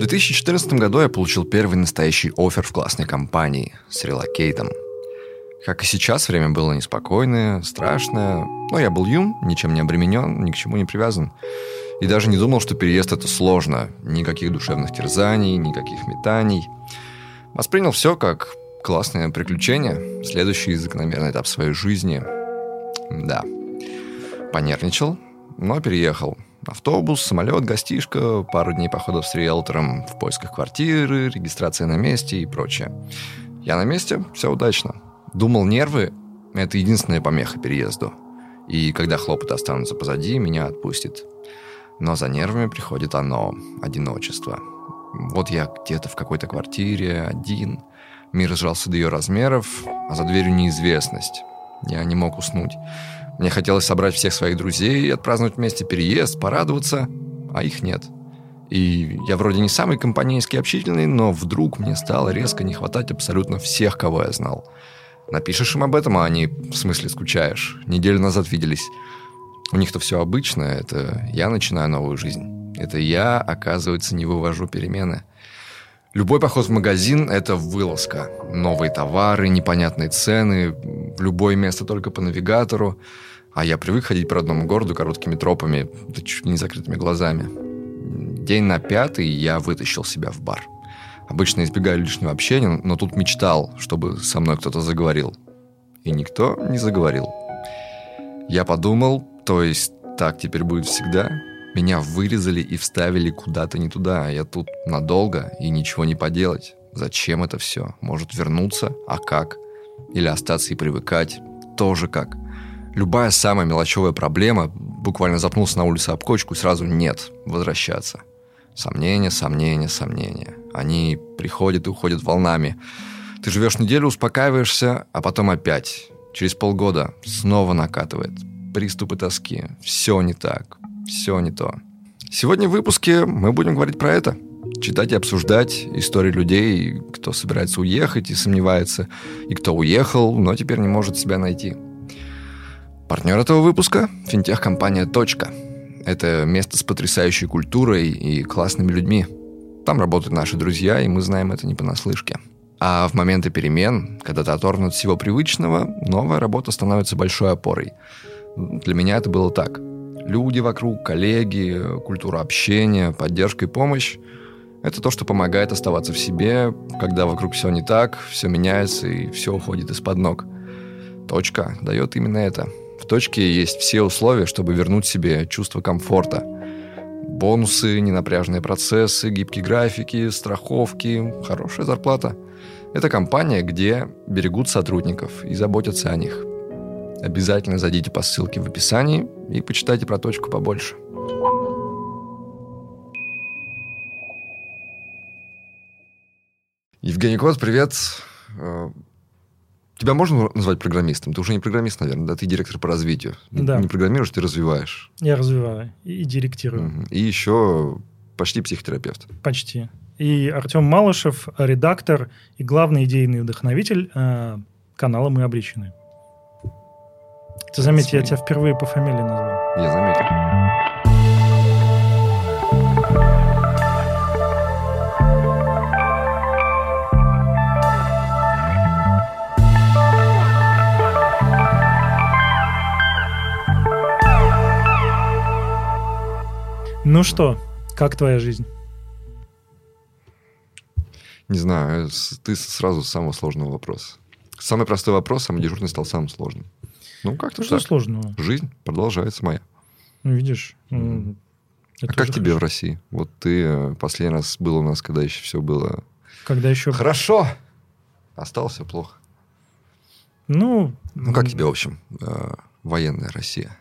В 2014 году я получил первый настоящий офер в классной компании с релокейтом. Как и сейчас, время было неспокойное, страшное, но я был юн, ничем не обременен, ни к чему не привязан. И даже не думал, что переезд это сложно. Никаких душевных терзаний, никаких метаний. Воспринял все как классное приключение, следующий закономерный этап своей жизни. Да. Понервничал, но переехал. Автобус, самолет, гостишка, пару дней походов с риэлтором в поисках квартиры, регистрация на месте и прочее. Я на месте, все удачно. Думал, нервы — это единственная помеха переезду. И когда хлопоты останутся позади, меня отпустит. Но за нервами приходит оно — одиночество. Вот я где-то в какой-то квартире, один. Мир сжался до ее размеров, а за дверью неизвестность. Я не мог уснуть. Мне хотелось собрать всех своих друзей и отпраздновать вместе переезд, порадоваться, а их нет. И я вроде не самый компанейский общительный, но вдруг мне стало резко не хватать абсолютно всех, кого я знал. Напишешь им об этом, а они, в смысле, скучаешь. Неделю назад виделись. У них-то все обычно, это я начинаю новую жизнь. Это я, оказывается, не вывожу перемены. Любой поход в магазин – это вылазка. Новые товары, непонятные цены, любое место только по навигатору. А я привык ходить по родному городу короткими тропами, да чуть не закрытыми глазами. День на пятый я вытащил себя в бар. Обычно избегаю лишнего общения, но тут мечтал, чтобы со мной кто-то заговорил. И никто не заговорил. Я подумал, то есть так теперь будет всегда? Меня вырезали и вставили куда-то не туда, а я тут надолго и ничего не поделать. Зачем это все? Может вернуться? А как? Или остаться и привыкать? Тоже как? Любая самая мелочевая проблема, буквально запнулся на улице об кочку, сразу нет, возвращаться. Сомнения, сомнения, сомнения. Они приходят и уходят волнами. Ты живешь неделю, успокаиваешься, а потом опять. Через полгода снова накатывает. Приступы тоски. Все не так. Все не то. Сегодня в выпуске мы будем говорить про это. Читать и обсуждать истории людей, кто собирается уехать и сомневается, и кто уехал, но теперь не может себя найти. Партнер этого выпуска – финтех-компания «Точка». Это место с потрясающей культурой и классными людьми. Там работают наши друзья, и мы знаем это не понаслышке. А в моменты перемен, когда ты оторван от всего привычного, новая работа становится большой опорой. Для меня это было так. Люди вокруг, коллеги, культура общения, поддержка и помощь – это то, что помогает оставаться в себе, когда вокруг все не так, все меняется и все уходит из-под ног. Точка дает именно это – точке есть все условия, чтобы вернуть себе чувство комфорта. Бонусы, ненапряжные процессы, гибкие графики, страховки, хорошая зарплата. Это компания, где берегут сотрудников и заботятся о них. Обязательно зайдите по ссылке в описании и почитайте про точку побольше. Евгений Кот, привет. Тебя можно назвать программистом? Ты уже не программист, наверное, да? Ты директор по развитию. Да. Не программируешь, ты развиваешь. Я развиваю и директирую. Угу. И еще почти психотерапевт. Почти. И Артем Малышев, редактор и главный идейный вдохновитель э, канала «Мы обречены». Ты заметь, я тебя впервые по фамилии назвал. Я заметил. Ну что, как твоя жизнь? Не знаю, ты сразу с самого сложного вопроса. Самый простой вопрос, самый дежурный стал самым сложным. Ну, как-то Что сложного? Жизнь продолжается моя. Ну, видишь. Mm. А как тебе хорошо. в России? Вот ты э, последний раз был у нас, когда еще все было... Когда еще... Хорошо! Остался плохо. Ну... Ну, как тебе, в общем, э, военная Россия?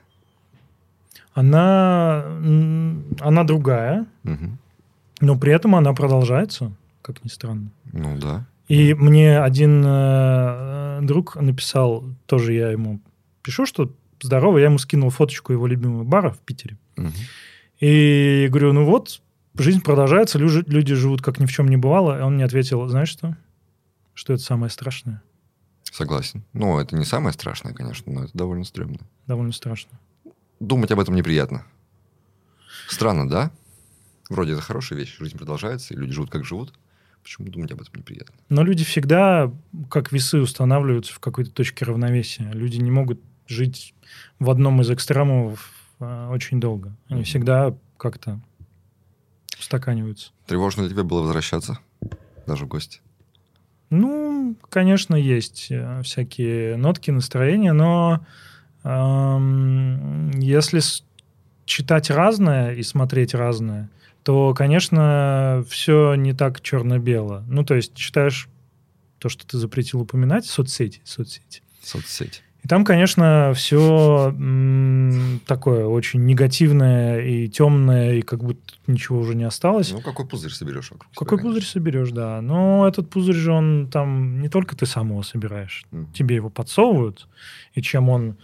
Она, она другая, угу. но при этом она продолжается, как ни странно. Ну да. И мне один э, друг написал, тоже я ему пишу, что здорово, я ему скинул фоточку его любимого бара в Питере. Угу. И говорю, ну вот, жизнь продолжается, люди, люди живут как ни в чем не бывало. И он мне ответил, знаешь что? Что это самое страшное? Согласен. Ну, это не самое страшное, конечно, но это довольно стрёмно. Довольно страшно думать об этом неприятно. Странно, да? Вроде это хорошая вещь, жизнь продолжается, и люди живут как живут. Почему думать об этом неприятно? Но люди всегда, как весы, устанавливаются в какой-то точке равновесия. Люди не могут жить в одном из экстремумов а, очень долго. Они всегда как-то устаканиваются. Тревожно для тебя было возвращаться даже в гости? Ну, конечно, есть э, всякие нотки настроения, но если читать разное и смотреть разное, то, конечно, все не так черно-бело. Ну, то есть читаешь то, что ты запретил упоминать, соцсети, соцсети. Соцсети. И там, конечно, все такое очень негативное и темное, и как будто ничего уже не осталось. Ну, какой пузырь соберешь вокруг Какой себя, пузырь соберешь, да. Но этот пузырь же, он там не только ты сам его собираешь, mm. тебе его подсовывают. И чем он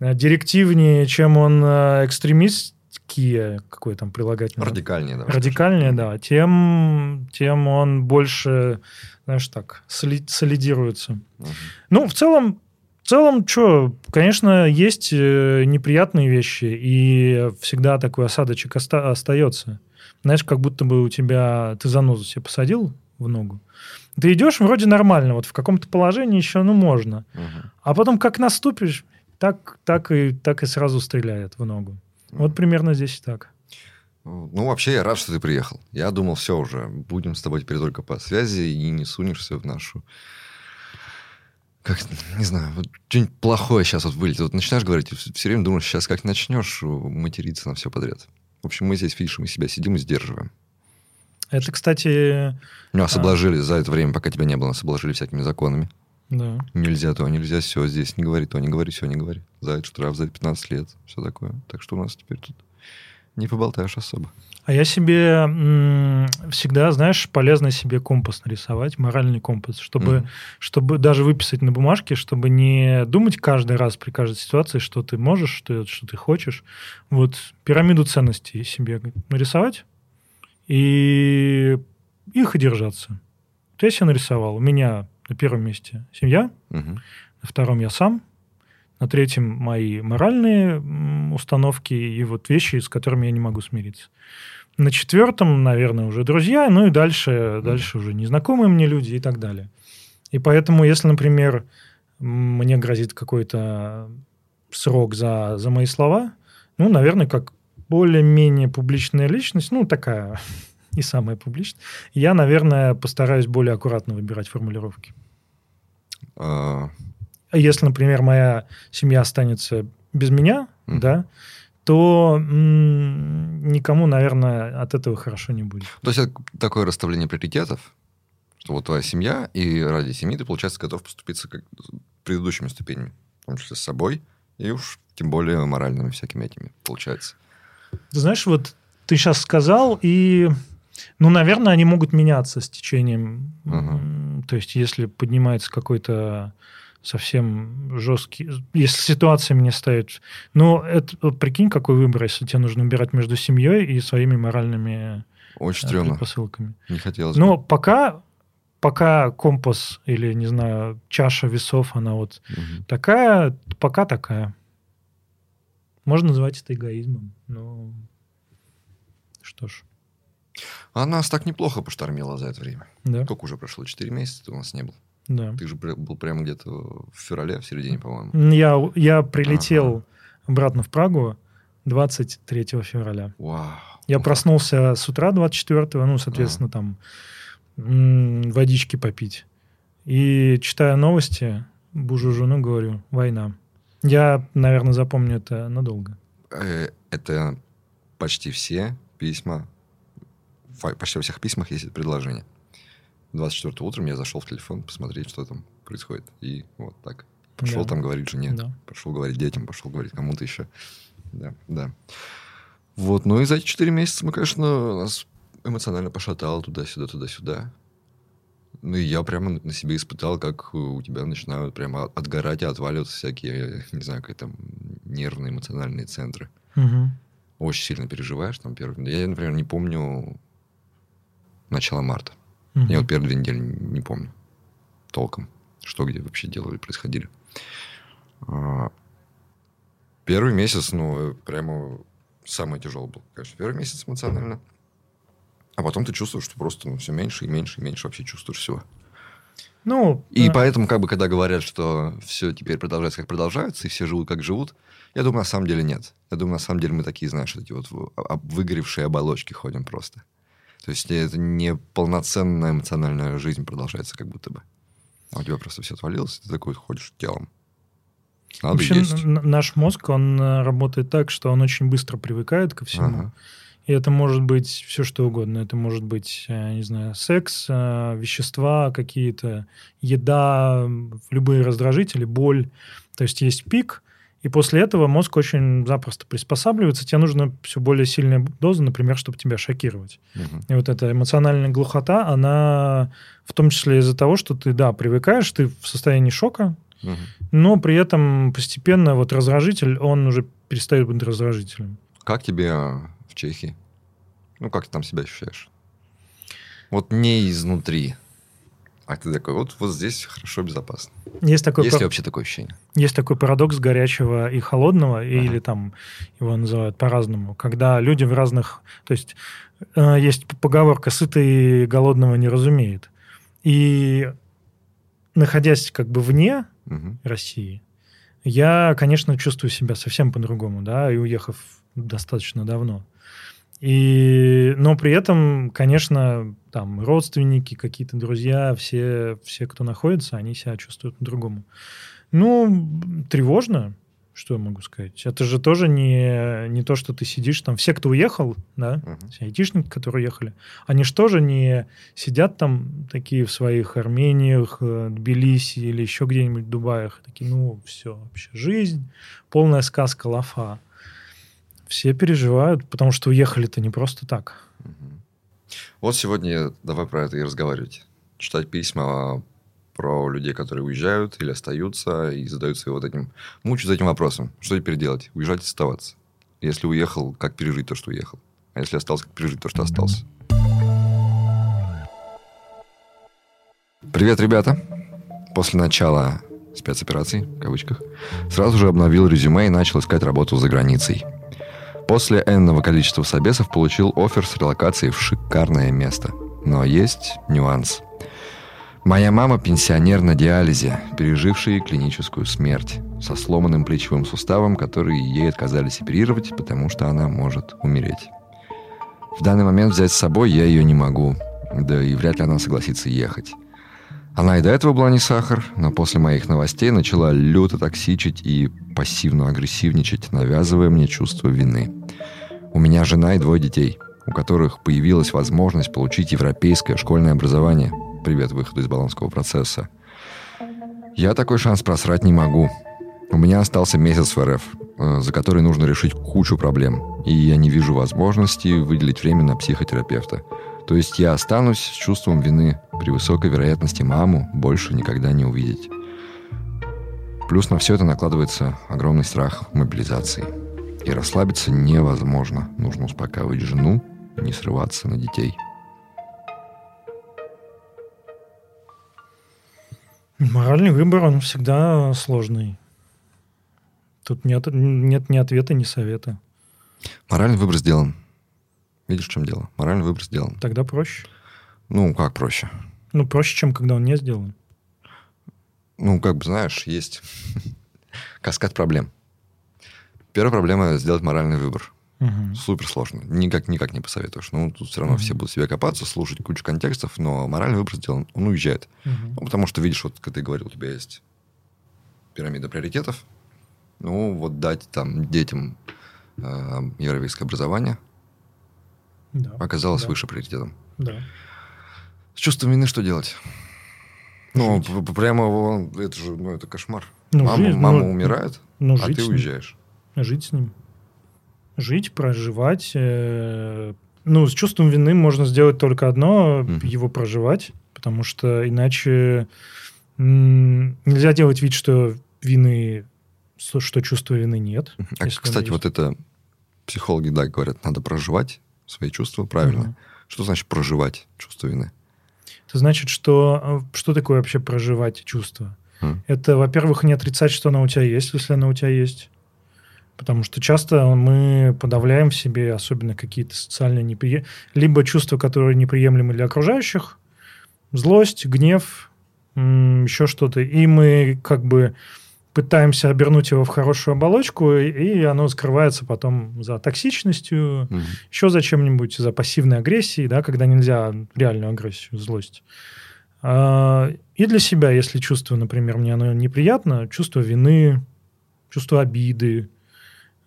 э, директивнее, чем он э, экстремистские, какой там прилагательное? Радикальнее, да. Радикальнее, да. Тем, тем он больше, знаешь, так, солидируется. Uh-huh. Ну, в целом, целом, что, конечно, есть э, неприятные вещи, и всегда такой осадочек оста- остается. Знаешь, как будто бы у тебя... Ты занозу себе посадил в ногу. Ты идешь вроде нормально, вот в каком-то положении еще, ну, можно. Угу. А потом как наступишь, так, так, и, так и сразу стреляет в ногу. Угу. Вот примерно здесь и так. Ну, вообще, я рад, что ты приехал. Я думал, все уже, будем с тобой теперь только по связи, и не сунешься в нашу как, не знаю, вот что-нибудь плохое сейчас вот вылетит. Вот начинаешь говорить, все время думаешь, сейчас как начнешь материться на все подряд. В общем, мы здесь, видишь, мы себя сидим и сдерживаем. Это, кстати... Нас а... обложили за это время, пока тебя не было, нас обложили всякими законами. Да. Нельзя то, нельзя все, здесь не говори то, не говори все, не говори. За это штраф, за это 15 лет, все такое. Так что у нас теперь тут не поболтаешь особо. А я себе м- всегда, знаешь, полезно себе компас нарисовать, моральный компас, чтобы, mm-hmm. чтобы даже выписать на бумажке, чтобы не думать каждый раз при каждой ситуации, что ты можешь, что, что ты хочешь. Вот пирамиду ценностей себе нарисовать и их держаться. Вот я себе нарисовал. У меня на первом месте семья, mm-hmm. на втором я сам, на третьем мои моральные установки и вот вещи, с которыми я не могу смириться. На четвертом, наверное, уже друзья, ну и дальше, mm. дальше уже незнакомые мне люди и так далее. И поэтому, если, например, мне грозит какой-то срок за, за мои слова, ну, наверное, как более-менее публичная личность, ну, такая не самая публичная, я, наверное, постараюсь более аккуратно выбирать формулировки. Если, например, моя семья останется без меня, mm. да, то м- никому, наверное, от этого хорошо не будет. То есть это такое расставление приоритетов, что вот твоя семья, и ради семьи ты, получается, готов поступиться как предыдущими ступенями, в том числе с собой, и уж тем более моральными всякими этими, получается. Ты знаешь, вот ты сейчас сказал, и, ну, наверное, они могут меняться с течением. Uh-huh. То есть, если поднимается какой-то совсем жесткий. Если ситуация мне ставит... Ну, это, прикинь, какой выбор, если тебе нужно выбирать между семьей и своими моральными Очень э, стрёмно. посылками. Не хотелось Но бы. пока, пока компас или, не знаю, чаша весов, она вот угу. такая, пока такая. Можно назвать это эгоизмом, но что ж. А нас так неплохо поштормило за это время. Да. Сколько уже прошло? Четыре месяца ты у нас не был. Да. Ты же был прямо где-то в феврале, в середине, по-моему. Я, я прилетел ага. обратно в Прагу 23 февраля. Вау. Я Ух. проснулся с утра 24-го, ну, соответственно, ага. там м- водички попить. И читая новости, бужу жену, говорю, война. Я, наверное, запомню это надолго. Э, это почти все письма, почти во всех письмах есть это предложение. 24 утром я зашел в телефон посмотреть, что там происходит. И вот так. Пошел да. там говорить жене, да. пошел говорить детям, пошел говорить кому-то еще. Да, да. Вот, ну и за эти 4 месяца мы, конечно, нас эмоционально пошатало туда-сюда, туда-сюда. Ну и я прямо на себе испытал, как у тебя начинают прямо отгорать и отваливаться всякие, не знаю, какие там нервные, эмоциональные центры. Угу. Очень сильно переживаешь там первый. Я, например, не помню начало марта. Угу. Я вот первые две недели не помню толком, что где вообще делали, происходили. А, первый месяц, ну, прямо самый тяжелый был, конечно. Первый месяц эмоционально. А потом ты чувствуешь, что просто ну, все меньше и меньше и меньше вообще чувствуешь всего. Ну, И э, поэтому, как бы, когда говорят, что все теперь продолжается, как продолжается, и все живут, как живут, я думаю, на самом деле нет. Я думаю, на самом деле мы такие, знаешь, эти вот а- выгоревшие оболочки ходим просто. То есть это не полноценная эмоциональная жизнь продолжается, как будто бы. А у тебя просто все отвалилось, и ты такой ходишь телом. Надо вообще есть. н- наш мозг, он э, работает так, что он очень быстро привыкает ко всему. Ага. И это может быть все что угодно. Это может быть, э, не знаю, секс, э, вещества какие-то, еда, любые раздражители, боль. То есть есть пик, и после этого мозг очень запросто приспосабливается. Тебе нужна все более сильная доза, например, чтобы тебя шокировать. Мгм. И вот эта эмоциональная глухота, она в том числе из-за того, что ты, да, привыкаешь, ты в состоянии шока, Мгм. но при этом постепенно вот раздражитель, он уже перестает быть раздражителем. Как тебе э, в Чехии? Ну, как ты там себя ощущаешь? Вот не изнутри. А ты такой, вот, вот здесь хорошо, безопасно. Есть такой, Есть пар- ли вообще такое ощущение? есть такой парадокс горячего и холодного, Ага. или там его называют по-разному, когда люди в разных... То есть э, есть поговорка «сытый голодного не разумеет». И находясь как бы вне Мгм. России, я, конечно, чувствую себя совсем по-другому, да, и уехав достаточно давно. И, но при этом, конечно, там родственники, какие-то друзья, все, все, кто находится, они себя чувствуют по-другому. Ну, тревожно, что я могу сказать. Это же тоже не, не то, что ты сидишь там. Все, кто уехал, да, Мгм. все айтишники, которые уехали, они же тоже не сидят там такие в своих Армениях, э, Тбилиси или еще где-нибудь в Дубаях. Такие, ну, все, вообще жизнь, полная сказка, лафа. Все переживают, потому что уехали-то не просто так. Вот сегодня давай про это и разговаривать. Читать письма про людей, которые уезжают или остаются и задаются вот этим, мучаются этим вопросом. Что теперь делать? Уезжать и оставаться? Если уехал, как пережить то, что уехал? А если остался, как пережить то, что остался? Привет, ребята! После начала спецоперации, в кавычках, сразу же обновил резюме и начал искать работу за границей. После энного количества собесов получил офер с релокацией в шикарное место. Но есть нюанс. Моя мама пенсионер на диализе, переживший клиническую смерть, со сломанным плечевым суставом, который ей отказались оперировать, потому что она может умереть. В данный момент взять с собой я ее не могу, да и вряд ли она согласится ехать. Она и до этого была не сахар, но после моих новостей начала люто токсичить и пассивно-агрессивничать, навязывая мне чувство вины. У меня жена и двое детей, у которых появилась возможность получить европейское школьное образование. Привет выходу из баллонского процесса. Я такой шанс просрать не могу. У меня остался месяц в РФ, э, за который нужно решить кучу проблем, и я не вижу возможности выделить время на психотерапевта. То есть я останусь с чувством вины, при высокой вероятности маму больше никогда не увидеть. Плюс на все это накладывается огромный страх мобилизации. И расслабиться невозможно. Нужно успокаивать жену, не срываться на детей. Моральный выбор, он всегда сложный. Тут нет, нет ни ответа, ни совета. Моральный выбор сделан. Видишь, в чем дело? Моральный выбор сделан. Тогда проще. Ну, как проще? Ну, проще, чем когда он не сделан. Ну, как бы, знаешь, есть каскад проблем. Первая проблема – сделать моральный выбор. Мгм. Супер сложно. Никак, никак не посоветуешь. Ну, тут все равно Мгм. все будут себе копаться, слушать кучу контекстов, но моральный выбор сделан. Он уезжает. Мгм. Ну, потому что, видишь, вот как ты говорил, у тебя есть пирамида приоритетов. Ну, вот дать там детям э, европейское образование Да. оказалось Да. выше приоритетом. Да. С чувством вины что делать? Ну, Жить. п- прямо это же, ну, это кошмар. Ну, мама жизнь, мама ну, умирает, Ну, а жить ты уезжаешь. Жить с ним. Жить, проживать. э, Ну, с чувством вины можно сделать только одно Мгм. его проживать, потому что иначе нельзя делать вид, что вины, что чувства вины нет. А, кстати, вот это психологи, да, говорят, надо проживать свои чувства правильно. Мгм. Что значит проживать чувство вины? Это значит, что э, что такое вообще проживать чувства? М. Это, во-первых, не отрицать, что оно у тебя есть, если оно у тебя есть. Потому что часто мы подавляем в себе особенно какие-то социальные неприемлемые... Либо чувства, которые неприемлемы для окружающих, злость, гнев, еще что-то. И мы как бы пытаемся обернуть его в хорошую оболочку, и оно скрывается потом за токсичностью, угу. еще за чем-нибудь, за пассивной агрессией, да, когда нельзя реальную агрессию, злость. А, и для себя, если чувство, например, мне оно неприятно, чувство вины, чувство обиды,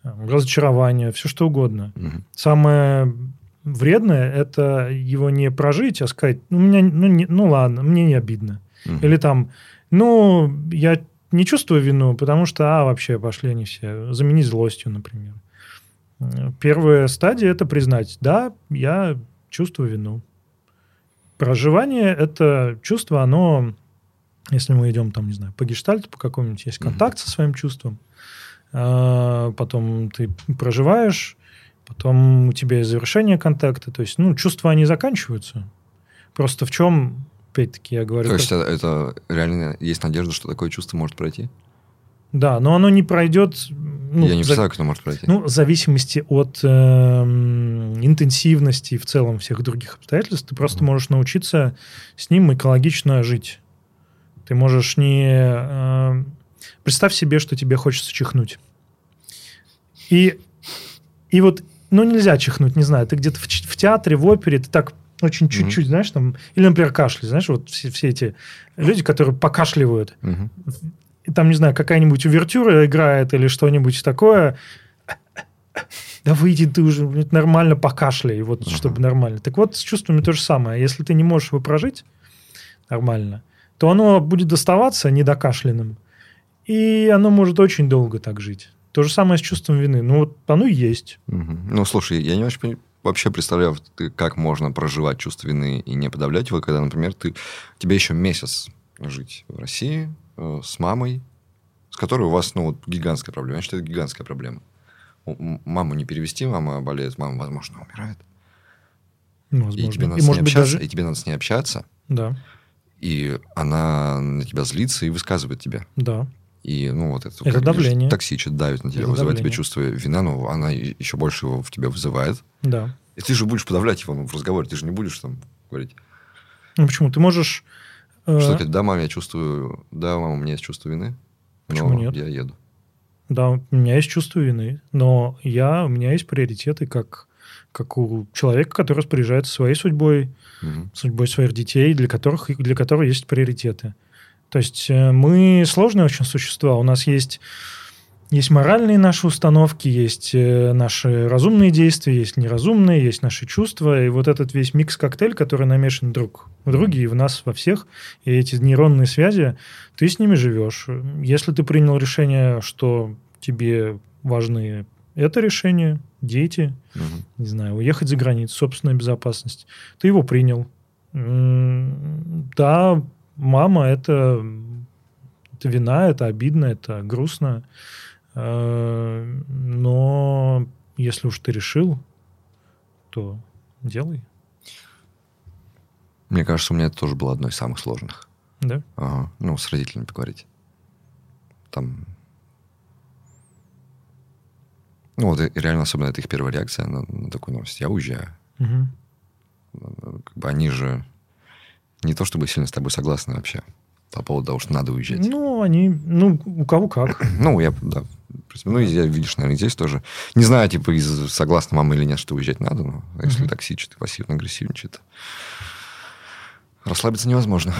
разочарования, все что угодно. Угу. Самое вредное – это его не прожить, а сказать, ну, меня, ну, не, ну ладно, мне не обидно. Угу. Или там, ну, я не чувствую вину, потому что, а, вообще пошли они все. Заменить злостью, например. Первая стадия – это признать, да, я чувствую вину. Проживание – это чувство, оно, если мы идем там, не знаю, по гештальту, по какому-нибудь, есть контакт mm-hmm. со своим чувством, а, потом ты проживаешь, потом у тебя есть завершение контакта, то есть, ну, чувства, они заканчиваются. Просто в чем опять-таки я говорю... То есть это, это реально есть надежда, что такое чувство может пройти? Да, но оно не пройдет... Ну, я не представляю, как оно может пройти. Ну, в зависимости от э, интенсивности и в целом всех других обстоятельств, ты просто mm. можешь научиться с ним экологично жить. Ты можешь не... Э, представь себе, что тебе хочется чихнуть. И, и вот, ну, нельзя чихнуть, не знаю, ты где-то в, в театре, в опере, ты так очень чуть-чуть, mm-hmm. знаешь, там, или, например, кашель, знаешь, вот все, все эти люди, которые покашливают, mm-hmm. и там, не знаю, какая-нибудь увертюра играет или что-нибудь такое, да выйди ты уже нормально покашляй, вот, uh-huh. чтобы нормально. Так вот, с чувствами то же самое. Если ты не можешь его прожить нормально, то оно будет доставаться недокашленным, и оно может очень долго так жить. То же самое с чувством вины. Ну, вот оно и есть. Угу. Ну, слушай, я не очень вообще представляю, как можно проживать чувство вины и не подавлять его, когда, например, ты, тебе еще месяц жить в России э, с мамой, с которой у вас ну, вот, гигантская проблема. Я считаю, это гигантская проблема. Маму не перевести, мама болеет, мама, возможно, умирает. Возможно. И тебе надо, и, с, ней общаться, даже... и тебе надо с ней общаться. Да. И она на тебя злится и высказывает тебя. Да. И, ну, вот это... Это давление. Токсичит, давит на тебя, это вызывает давление. тебе чувство вины, но она еще больше его в тебя вызывает. Да. И ты же будешь подавлять его ну, в разговоре, ты же не будешь там говорить. Ну, почему? Ты можешь... Э, Что сказать, да, мама, я чувствую... Да, мама, у меня есть чувство вины. Почему нет? я еду. Да, у меня есть чувство вины, но я, у меня есть приоритеты как, как у человека, который распоряжается своей судьбой, угу. судьбой своих детей, для которых, для которых есть приоритеты. То есть э, мы сложные очень существа. У нас есть, есть моральные наши установки, есть э, наши разумные действия, есть неразумные, есть наши чувства. И вот этот весь микс-коктейль, который намешан друг в друге и в нас, во всех, и эти нейронные связи, ты с ними живешь. Если ты принял решение, что тебе важны это решение, дети, угу. не знаю, уехать за границу, собственная безопасность, ты его принял. Да, мама это, это вина, это обидно, это грустно. Э, но если уж ты решил, то делай. Мне кажется, у меня это тоже было одно из самых сложных. Да? Ага. Ну, с родителями поговорить. Там... Ну, вот реально, особенно это их первая реакция на, на такую новость. Я уезжаю. Угу. Как бы они же не то чтобы сильно с тобой согласны вообще по поводу того, что надо уезжать. Ну, они, ну, у кого как. ну, я, да. Ну, я, видишь, наверное, здесь тоже. Не знаю, типа, из, согласна мама или нет, что уезжать надо, но если токсичит, пассивно-агрессивничает, расслабиться невозможно.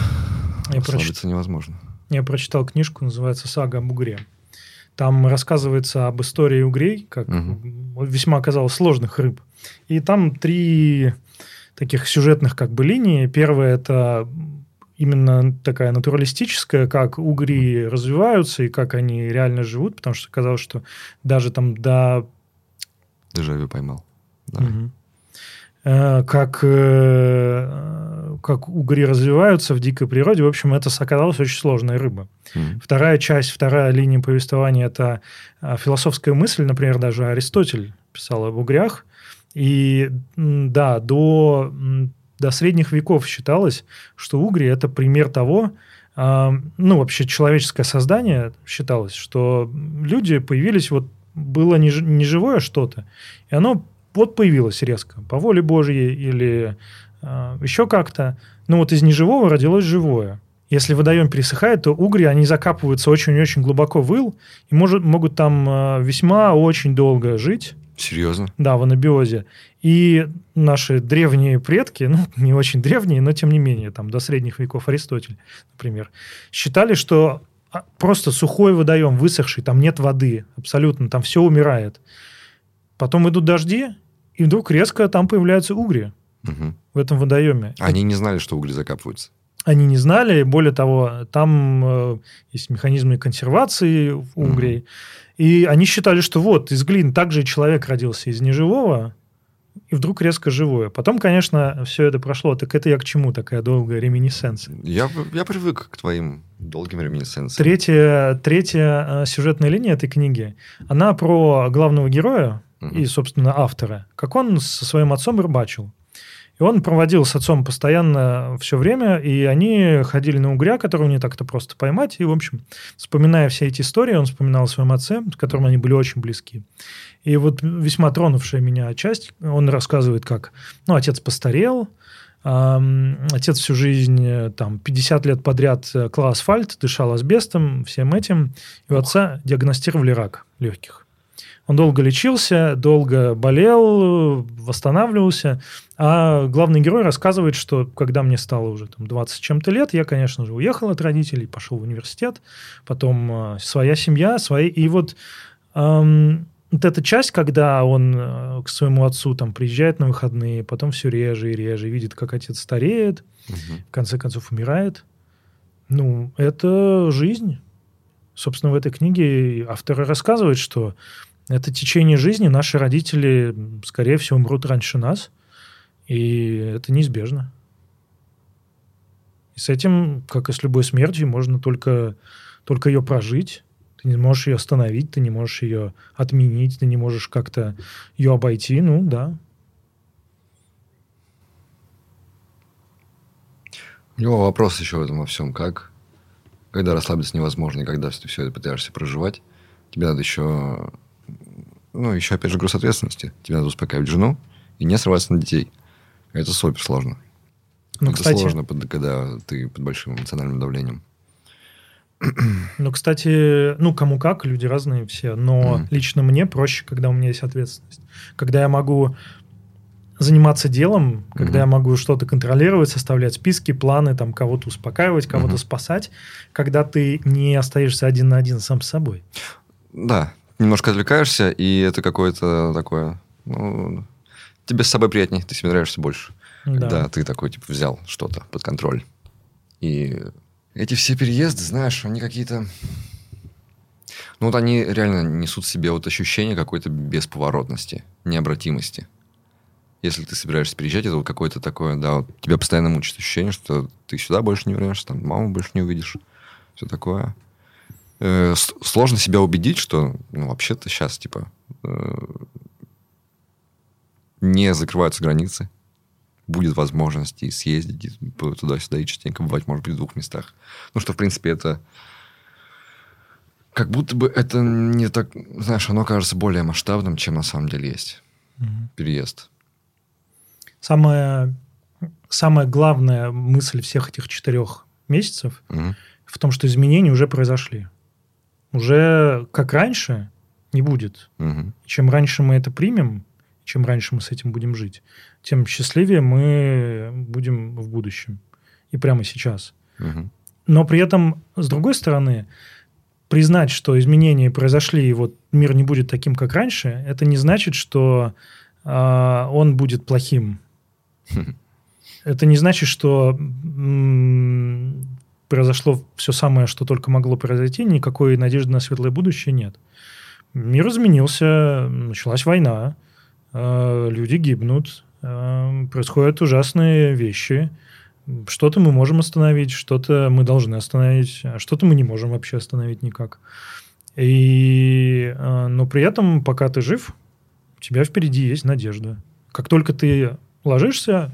Я расслабиться прочит... невозможно. Я прочитал книжку, называется «Сага об угре». Там рассказывается об истории угрей, как угу. весьма оказалось сложных рыб. И там три таких сюжетных как бы линий. Первая – это именно такая натуралистическая, как угри развиваются и как они реально живут, потому что казалось, что даже там до... Дежавю поймал. Да. Угу. Как, э, как угри развиваются в дикой природе. В общем, это оказалась очень сложная рыба. Mm. Вторая часть, вторая линия повествования – это э, философская мысль. Например, даже Аристотель писал об угрях. И да, до, до средних веков считалось, что угри – это пример того, ну, вообще человеческое создание считалось, что люди появились вот было не, не живое что-то, и оно вот появилось резко, по воле Божьей или э, еще как-то. Ну вот из неживого родилось живое. Если водоем пересыхает, то угри, они закапываются очень-очень глубоко в ил и может, могут там э, весьма очень долго жить. Серьезно? Да, в анабиозе. И наши древние предки, ну, не очень древние, но тем не менее, там, до средних веков Аристотель, например, считали, что а, просто сухой водоем, высохший, там нет воды, абсолютно, там все умирает. Потом идут дожди, и вдруг резко там появляются угри угу. в этом водоеме. Они не знали, что угри закапываются? Они не знали. Более того, там э, есть механизмы консервации в угрей. Угу. И они считали, что вот из глин также человек родился из неживого, и вдруг резко живое. Потом, конечно, все это прошло. Так это я к чему такая долгая реминесценция? Я, я привык к твоим долгим реминесценциям. Третья, третья э, сюжетная линия этой книги, она про главного героя, и, собственно, автора, как он со своим отцом рыбачил. И он проводил с отцом постоянно все время, и они ходили на угря, которого не так-то просто поймать. И, в общем, вспоминая все эти истории, он вспоминал о своем отце, с которым они были очень близки. И вот весьма тронувшая меня часть, он рассказывает, как ну, отец постарел, Отец всю жизнь, там, 50 лет подряд клал асфальт, дышал асбестом, всем этим. И у отца диагностировали рак легких. Он долго лечился, долго болел, восстанавливался. А главный герой рассказывает, что когда мне стало уже там, 20 чем-то лет, я, конечно же, уехал от родителей, пошел в университет, потом э, своя семья, свои... И вот эм, вот эта часть, когда он э, к своему отцу там приезжает на выходные, потом все реже и реже, видит, как отец стареет, угу. в конце концов умирает. Ну, это жизнь. Собственно, в этой книге автор рассказывает, что это течение жизни. Наши родители, скорее всего, умрут раньше нас. И это неизбежно. И с этим, как и с любой смертью, можно только, только ее прожить. Ты не можешь ее остановить, ты не можешь ее отменить, ты не можешь как-то ее обойти. Ну, да. У него вопрос еще в этом во всем. Как? Когда расслабиться невозможно, и когда ты все это пытаешься проживать, тебе надо еще ну, еще, опять же, груз ответственности. Тебе надо успокаивать жену и не срываться на детей. Это супер сложно. Ну, это кстати... сложно, когда ты под большим эмоциональным давлением. Ну, кстати, ну, кому как, люди разные все, но mm. лично мне проще, когда у меня есть ответственность. Когда я могу заниматься делом, когда mm-hmm. я могу что-то контролировать, составлять списки, планы, там, кого-то успокаивать, кого-то mm-hmm. спасать, когда ты не остаешься один на один сам с собой. Да, немножко отвлекаешься, и это какое-то такое... Ну, тебе с собой приятнее, ты себе нравишься больше. Да. Когда ты такой, типа, взял что-то под контроль. И эти все переезды, знаешь, они какие-то... Ну, вот они реально несут в себе вот ощущение какой-то бесповоротности, необратимости. Если ты собираешься переезжать, это вот какое-то такое, да, вот тебя постоянно мучит ощущение, что ты сюда больше не вернешься, там маму больше не увидишь, все такое э, сложно себя убедить, что ну, вообще-то сейчас, типа, э, не закрываются границы. Будет возможность и съездить и туда-сюда и частенько бывать, может быть, в двух местах. Ну, что, в принципе, это... Как будто бы это не так... Знаешь, оно кажется более масштабным, чем на самом деле есть. Угу. Переезд. Самая, самая главная мысль всех этих четырех месяцев угу. в том, что изменения уже произошли уже как раньше не будет. Угу. Чем раньше мы это примем, чем раньше мы с этим будем жить, тем счастливее мы будем в будущем. И прямо сейчас. Угу. Но при этом, с другой стороны, признать, что изменения произошли, и вот мир не будет таким, как раньше, это не значит, что э, он будет плохим. Это не значит, что произошло все самое, что только могло произойти, никакой надежды на светлое будущее нет. Мир изменился, началась война, э, люди гибнут, э, происходят ужасные вещи. Что-то мы можем остановить, что-то мы должны остановить, а что-то мы не можем вообще остановить никак. И, э, но при этом, пока ты жив, у тебя впереди есть надежда. Как только ты ложишься,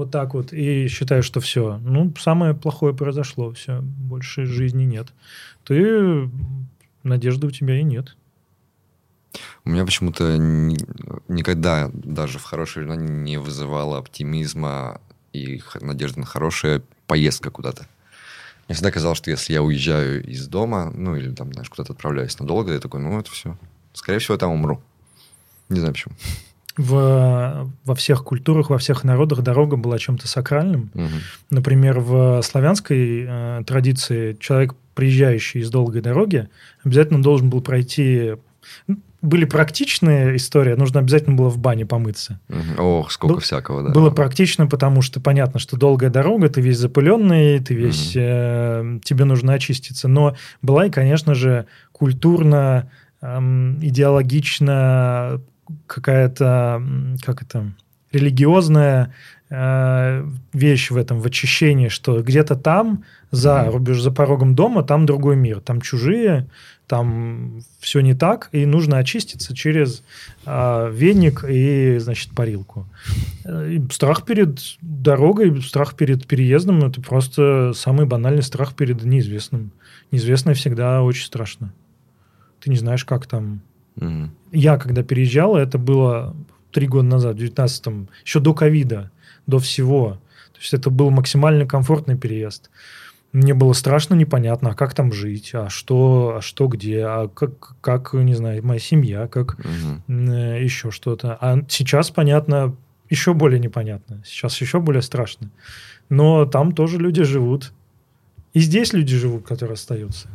вот так вот, и считаешь, что все, ну, самое плохое произошло, все, больше жизни нет, ты, надежды у тебя и нет. У меня почему-то ни, никогда даже в хорошие времена не вызывало оптимизма и надежды на хорошая поездка куда-то. Мне всегда казалось, что если я уезжаю из дома, ну или там, знаешь, куда-то отправляюсь надолго, я такой, ну это все. Скорее всего, я там умру. Не знаю почему. В, во всех культурах, во всех народах дорога была чем-то сакральным. Угу. Например, в славянской э, традиции человек, приезжающий из долгой дороги, обязательно должен был пройти были практичные истории, нужно обязательно было в бане помыться. Ох, сколько Был, всякого, да. Было практично, потому что понятно, что долгая дорога, ты весь запыленный, ты весь, угу. э, тебе нужно очиститься. Но была и, конечно же, культурно, идеологично какая-то, как это, религиозная э, вещь в этом, в очищении, что где-то там, за рубеж, за порогом дома, там другой мир, там чужие, там все не так, и нужно очиститься через э, веник и, значит, парилку. Э, и страх перед дорогой, страх перед переездом – это просто самый банальный страх перед неизвестным. Неизвестное всегда очень страшно. Ты не знаешь, как там. Mm-hmm. Я, когда переезжал, это было три года назад, в 19-м, еще до ковида, до всего. То есть это был максимально комфортный переезд. Мне было страшно, непонятно, а как там жить, а что, а что где, а как, как не знаю, моя семья, как угу. еще что-то. А сейчас, понятно, еще более непонятно. Сейчас еще более страшно. Но там тоже люди живут. И здесь люди живут, которые остаются.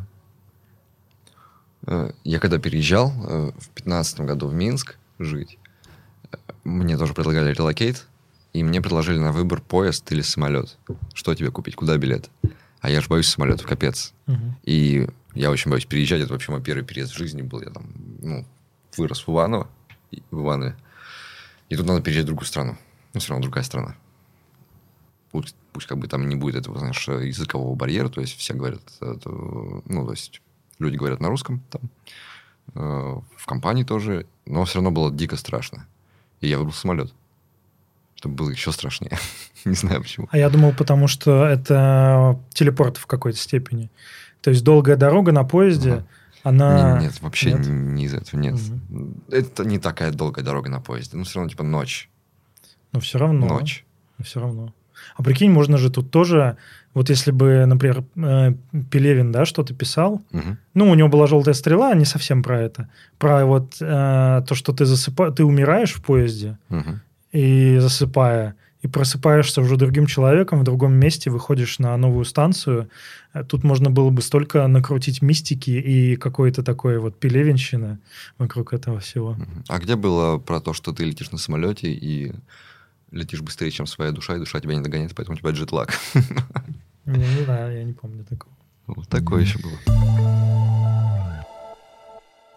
Э, я когда переезжал э, в 2015 году в Минск жить, мне тоже предлагали релокейт, и мне предложили на выбор поезд или самолет. Что тебе купить, куда билет? А я же боюсь самолетов, капец. Угу. И я очень боюсь переезжать. Это вообще мой первый переезд в жизни был. Я там, ну, вырос в Иваново, в Иванове. И тут надо переезжать в другую страну. Ну, все равно другая страна. Пусть, пусть как бы там не будет этого, знаешь, языкового барьера. То есть все говорят, это, ну, то есть люди говорят на русском там. Э, в компании тоже. Но все равно было дико страшно. И я выбрал самолет чтобы было еще страшнее. не знаю почему. А я думал, потому что это телепорт в какой-то степени. То есть долгая дорога на поезде, ага. она... Нет, нет вообще нет? не из этого, нет. Угу. Это не такая долгая дорога на поезде. Ну, все равно, типа, ночь. Но все равно. Ночь. Все равно. А прикинь, можно же тут тоже, вот если бы, например, э, Пелевин, да, что-то писал, угу. ну, у него была желтая стрела, не совсем про это, про вот э, то, что ты засыпаешь, ты умираешь в поезде, угу и засыпая, и просыпаешься уже другим человеком в другом месте, выходишь на новую станцию. Э, тут можно было бы столько накрутить мистики и какой-то такой вот пелевенщины вокруг этого всего. А где было про то, что ты летишь на самолете и летишь быстрее, чем своя душа, и душа тебя не догоняет, поэтому у тебя джетлаг? Не, не знаю, я не помню такого. Вот такое еще было.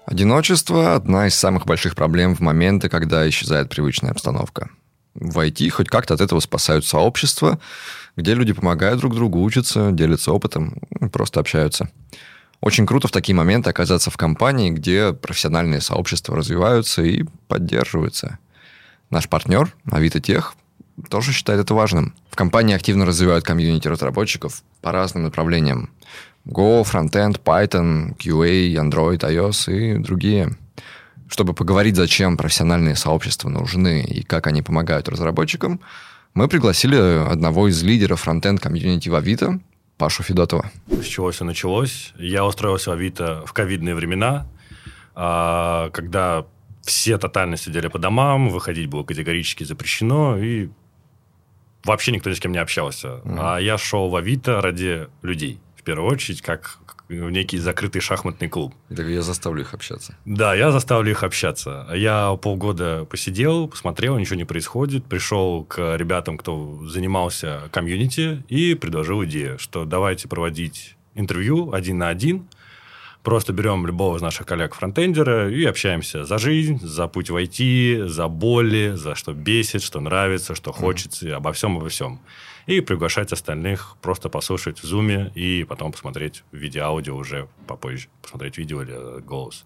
Одиночество – одна из самых больших проблем в моменты, когда исчезает привычная обстановка. В IT хоть как-то от этого спасают сообщества, где люди помогают друг другу, учатся, делятся опытом, просто общаются. Очень круто в такие моменты оказаться в компании, где профессиональные сообщества развиваются и поддерживаются. Наш партнер, Авито Тех, тоже считает это важным. В компании активно развивают комьюнити разработчиков по разным направлениям. Go, Frontend, Python, QA, Android, iOS и другие. Чтобы поговорить, зачем профессиональные сообщества нужны и как они помогают разработчикам, мы пригласили одного из лидеров фронтенд комьюнити в Авито, Пашу Федотова. С чего все началось? Я устроился в Авито в ковидные времена, а, когда все тотально сидели по домам, выходить было категорически запрещено, и вообще никто ни с кем не общался. Mm. А я шел в Авито ради людей первую очередь, как в некий закрытый шахматный клуб. Так я заставлю их общаться. Да, я заставлю их общаться. Я полгода посидел, посмотрел, ничего не происходит. Пришел к ребятам, кто занимался комьюнити, и предложил идею, что давайте проводить интервью один на один. Просто берем любого из наших коллег-фронтендера и общаемся за жизнь, за путь в IT, за боли, за что бесит, что нравится, что хочется, mm-hmm. обо всем, обо всем и приглашать остальных просто послушать в зуме и потом посмотреть в виде аудио уже попозже, посмотреть видео или голос.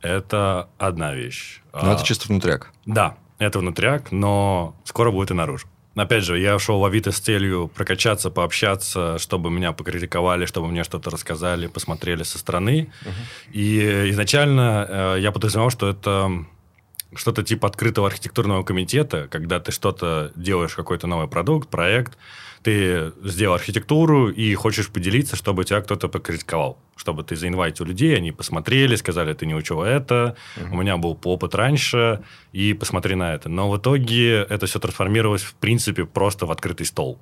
Это одна вещь. Но а, это чисто внутряк. Да, это внутряк, но скоро будет и наружу. Опять же, я шел в Авито с целью прокачаться, пообщаться, чтобы меня покритиковали, чтобы мне что-то рассказали, посмотрели со стороны. Uh-huh. И изначально э, я подразумевал, что это что-то типа открытого архитектурного комитета, когда ты что-то делаешь, какой-то новый продукт, проект, ты сделал архитектуру и хочешь поделиться, чтобы тебя кто-то покритиковал. Чтобы ты заинвайтил людей, они посмотрели, сказали, ты не учил это, uh-huh. у меня был опыт раньше, и посмотри на это. Но в итоге это все трансформировалось, в принципе, просто в открытый стол.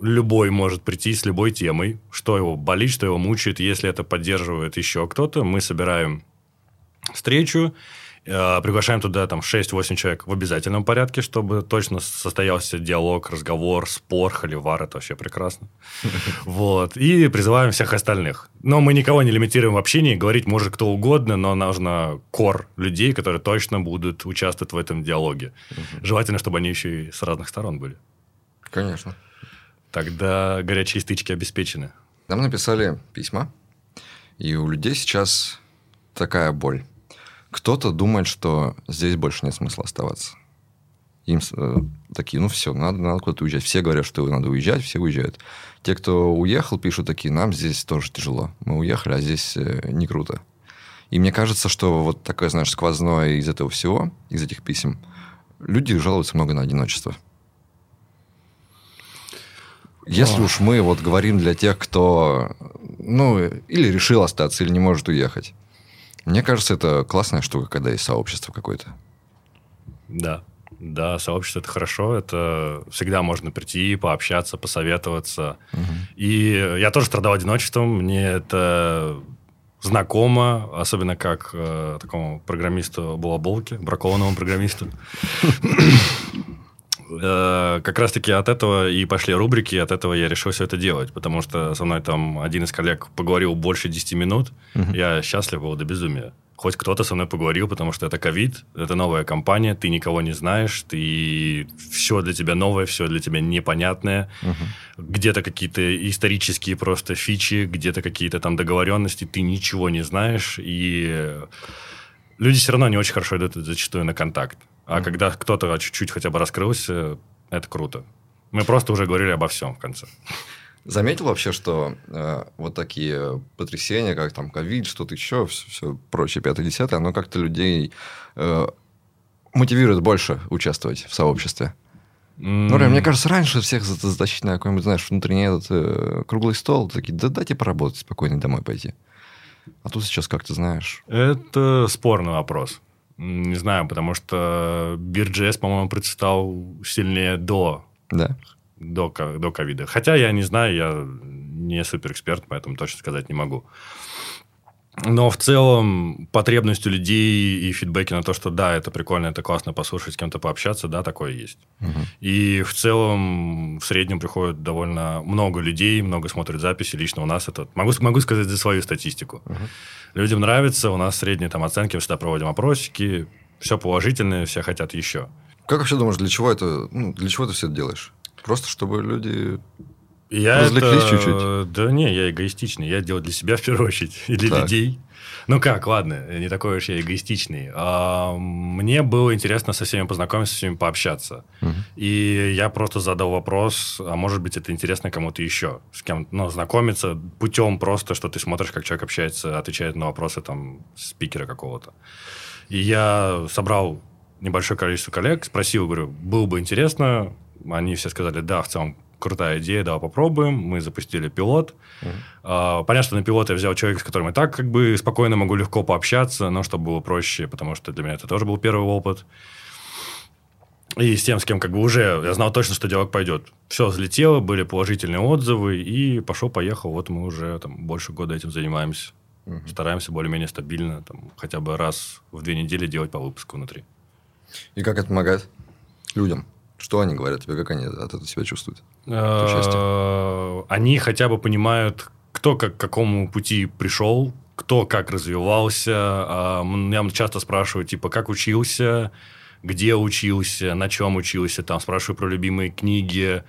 Любой может прийти с любой темой, что его болит, что его мучает. Если это поддерживает еще кто-то, мы собираем встречу, приглашаем туда там 6-8 человек в обязательном порядке, чтобы точно состоялся диалог, разговор, спор, холивар. Это вообще прекрасно. Вот. И призываем всех остальных. Но мы никого не лимитируем в общении. Говорить может кто угодно, но нужно кор людей, которые точно будут участвовать в этом диалоге. Желательно, чтобы они еще и с разных сторон были. Конечно. Тогда горячие стычки обеспечены. Нам написали письма, и у людей сейчас такая боль. Кто-то думает, что здесь больше нет смысла оставаться. Им э, такие, ну все, надо, надо куда-то уезжать. Все говорят, что надо уезжать, все уезжают. Те, кто уехал, пишут такие, нам здесь тоже тяжело. Мы уехали, а здесь э, не круто. И мне кажется, что вот такое, знаешь, сквозное из этого всего, из этих писем, люди жалуются много на одиночество. Если О. уж мы вот говорим для тех, кто, ну, или решил остаться, или не может уехать, мне кажется, это классная штука, когда есть сообщество какое-то. Да. Да, сообщество это хорошо, это всегда можно прийти, пообщаться, посоветоваться. Угу. И я тоже страдал одиночеством, мне это знакомо, особенно как э, такому программисту Балаболке, бракованному программисту. Э, как раз-таки от этого и пошли рубрики, от этого я решил все это делать, потому что со мной там один из коллег поговорил больше 10 минут, угу. я счастлив был до безумия. Хоть кто-то со мной поговорил, потому что это ковид, это новая компания, ты никого не знаешь, ты все для тебя новое, все для тебя непонятное. Угу. Где-то какие-то исторические просто фичи, где-то какие-то там договоренности, ты ничего не знаешь, и люди все равно не очень хорошо идут зачастую на контакт. А mm-hmm. когда кто-то чуть-чуть хотя бы раскрылся, это круто. Мы просто уже говорили обо всем в конце. Заметил вообще, что э, вот такие потрясения, как там ковид, что-то еще, все, все прочее, пятое, десятое, оно как-то людей э, мотивирует больше участвовать в сообществе. Mm. Ну, мне кажется, раньше всех затащить на какой-нибудь, знаешь, внутренний этот э, круглый стол, такие, да дайте поработать, спокойно домой пойти. А тут сейчас как-то, знаешь... Это спорный вопрос. Не знаю, потому что Бирджес, по-моему, предстал сильнее до да. до, до ковида. Хотя я не знаю, я не суперэксперт, поэтому точно сказать не могу. Но в целом потребность у людей и фидбэки на то, что да, это прикольно, это классно послушать, с кем-то пообщаться, да, такое есть. Угу. И в целом в среднем приходит довольно много людей, много смотрят записи. Лично у нас это... Могу, могу сказать за свою статистику. Угу. Людям нравится, у нас средние там оценки, всегда проводим опросики, все положительное, все хотят еще. Как вообще думаешь, для чего это, ну, для чего ты все это делаешь? Просто чтобы люди я развлеклись это... чуть-чуть? Да не, я эгоистичный. Я делаю для себя в первую очередь. И для так. людей. Ну как, ладно, не такой уж я эгоистичный. А, мне было интересно со всеми познакомиться, со всеми пообщаться. Угу. И я просто задал вопрос, а может быть, это интересно кому-то еще. С кем ну, знакомиться путем просто, что ты смотришь, как человек общается, отвечает на вопросы там спикера какого-то. И я собрал небольшое количество коллег, спросил, говорю, было бы интересно. Они все сказали, да, в целом крутая идея, давай попробуем. Мы запустили пилот. Uh-huh. Понятно, что на пилот я взял человека, с которым и так как бы спокойно могу легко пообщаться, но чтобы было проще, потому что для меня это тоже был первый опыт. И с тем, с кем как бы уже я знал точно, что диалог пойдет. Все взлетело, были положительные отзывы, и пошел-поехал. Вот мы уже там больше года этим занимаемся. Угу. Стараемся более-менее стабильно, там, хотя бы раз в две недели делать по выпуску внутри. И как это помогает людям? Что они говорят тебе, как они от этого себя чувствуют? Э, они хотя бы понимают, кто как, к какому пути пришел, кто как развивался. А, я часто спрашиваю, типа, как учился, где учился, на чем учился, там спрашиваю про любимые книги.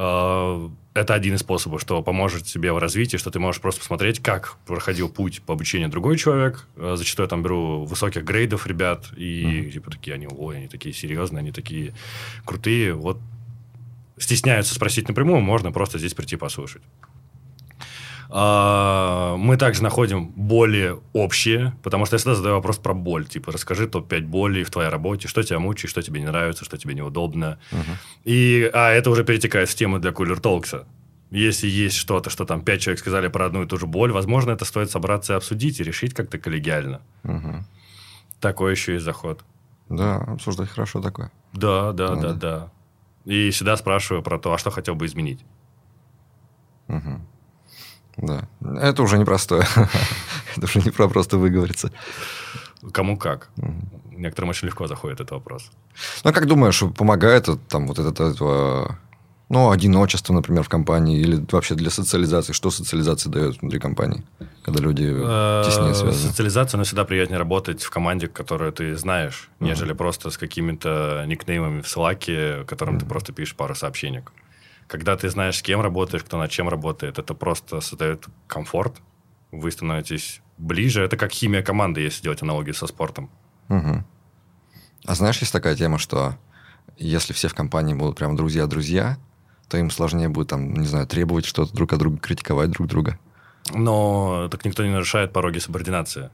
Э, это один из способов, что поможет тебе в развитии, что ты можешь просто посмотреть, как проходил путь по обучению другой человек. Э, зачастую я там беру высоких грейдов ребят, и mm-hmm. типа такие они, ой, они такие серьезные, они такие крутые. Вот стесняются спросить напрямую, можно просто здесь прийти послушать. А, мы также находим боли общие, потому что я всегда задаю вопрос про боль. Типа, расскажи топ-5 болей в твоей работе, что тебя мучает, что тебе не нравится, что тебе неудобно. Угу. И, а это уже перетекает в тему для Cooler Talks. Если есть что-то, что там пять человек сказали про одну и ту же боль, возможно, это стоит собраться и обсудить и решить как-то коллегиально. Угу. Такой еще и заход. Да, обсуждать хорошо такое. Да, да, Надо. да, да. И всегда спрашиваю про то, а что хотел бы изменить. Угу. Да. Это уже непростое. Это уже не про просто выговориться. Кому как. Угу. Некоторым очень легко заходит этот вопрос. Ну, а как думаешь, помогает там вот это, это ну, одиночество, например, в компании, или вообще для социализации? Что социализация дает внутри компании, когда люди э, теснее связаны? Социализация, но всегда приятнее работать в команде, которую ты знаешь, нежели просто с какими-то никнеймами в Slack, которым ты просто пишешь пару сообщений когда ты знаешь, с кем работаешь, кто над чем работает, это просто создает комфорт. Вы становитесь ближе. Это как химия команды, если делать аналогию со спортом. Угу. А знаешь, есть такая тема, что если все в компании будут прям друзья-друзья, то им сложнее будет, там, не знаю, требовать что-то друг от друга, критиковать друг друга. Но так никто не нарушает пороги субординации.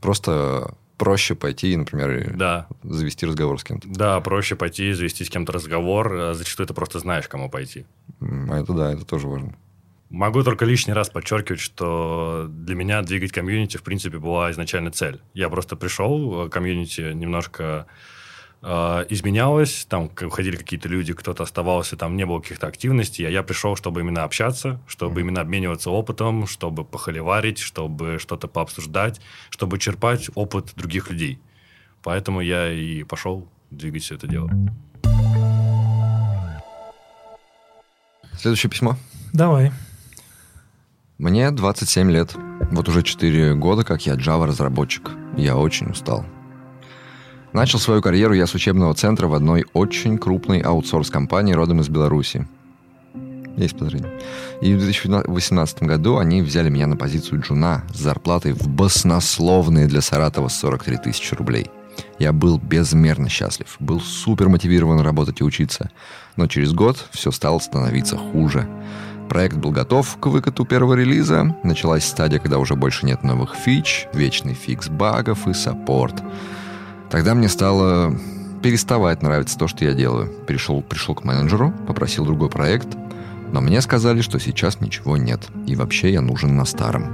Просто проще пойти, например, да. завести разговор с кем-то. Да, проще пойти, завести с кем-то разговор. А зачастую ты просто знаешь, кому пойти. А это да, это тоже важно. Могу только лишний раз подчеркивать, что для меня двигать комьюнити, в принципе, была изначально цель. Я просто пришел, э, комьюнити немножко э, изменялось, там уходили какие-то люди, кто-то оставался, там не было каких-то активностей, а я пришел, чтобы именно общаться, чтобы mm-hmm. именно обмениваться опытом, чтобы похоливарить, чтобы что-то пообсуждать, чтобы черпать опыт других людей. Поэтому я и пошел двигать все это дело. Следующее письмо. Давай. Мне 27 лет. Вот уже 4 года, как я Java-разработчик. Я очень устал. Начал свою карьеру я с учебного центра в одной очень крупной аутсорс-компании родом из Беларуси. Есть подозрение. И в 2018 году они взяли меня на позицию джуна с зарплатой в баснословные для Саратова 43 тысячи рублей. Я был безмерно счастлив, был супер мотивирован работать и учиться. Но через год все стало становиться хуже. Проект был готов к выкату первого релиза. Началась стадия, когда уже больше нет новых фич, вечный фикс багов и саппорт. Тогда мне стало переставать нравиться то, что я делаю. Пришел, пришел к менеджеру, попросил другой проект, но мне сказали, что сейчас ничего нет, и вообще я нужен на старом.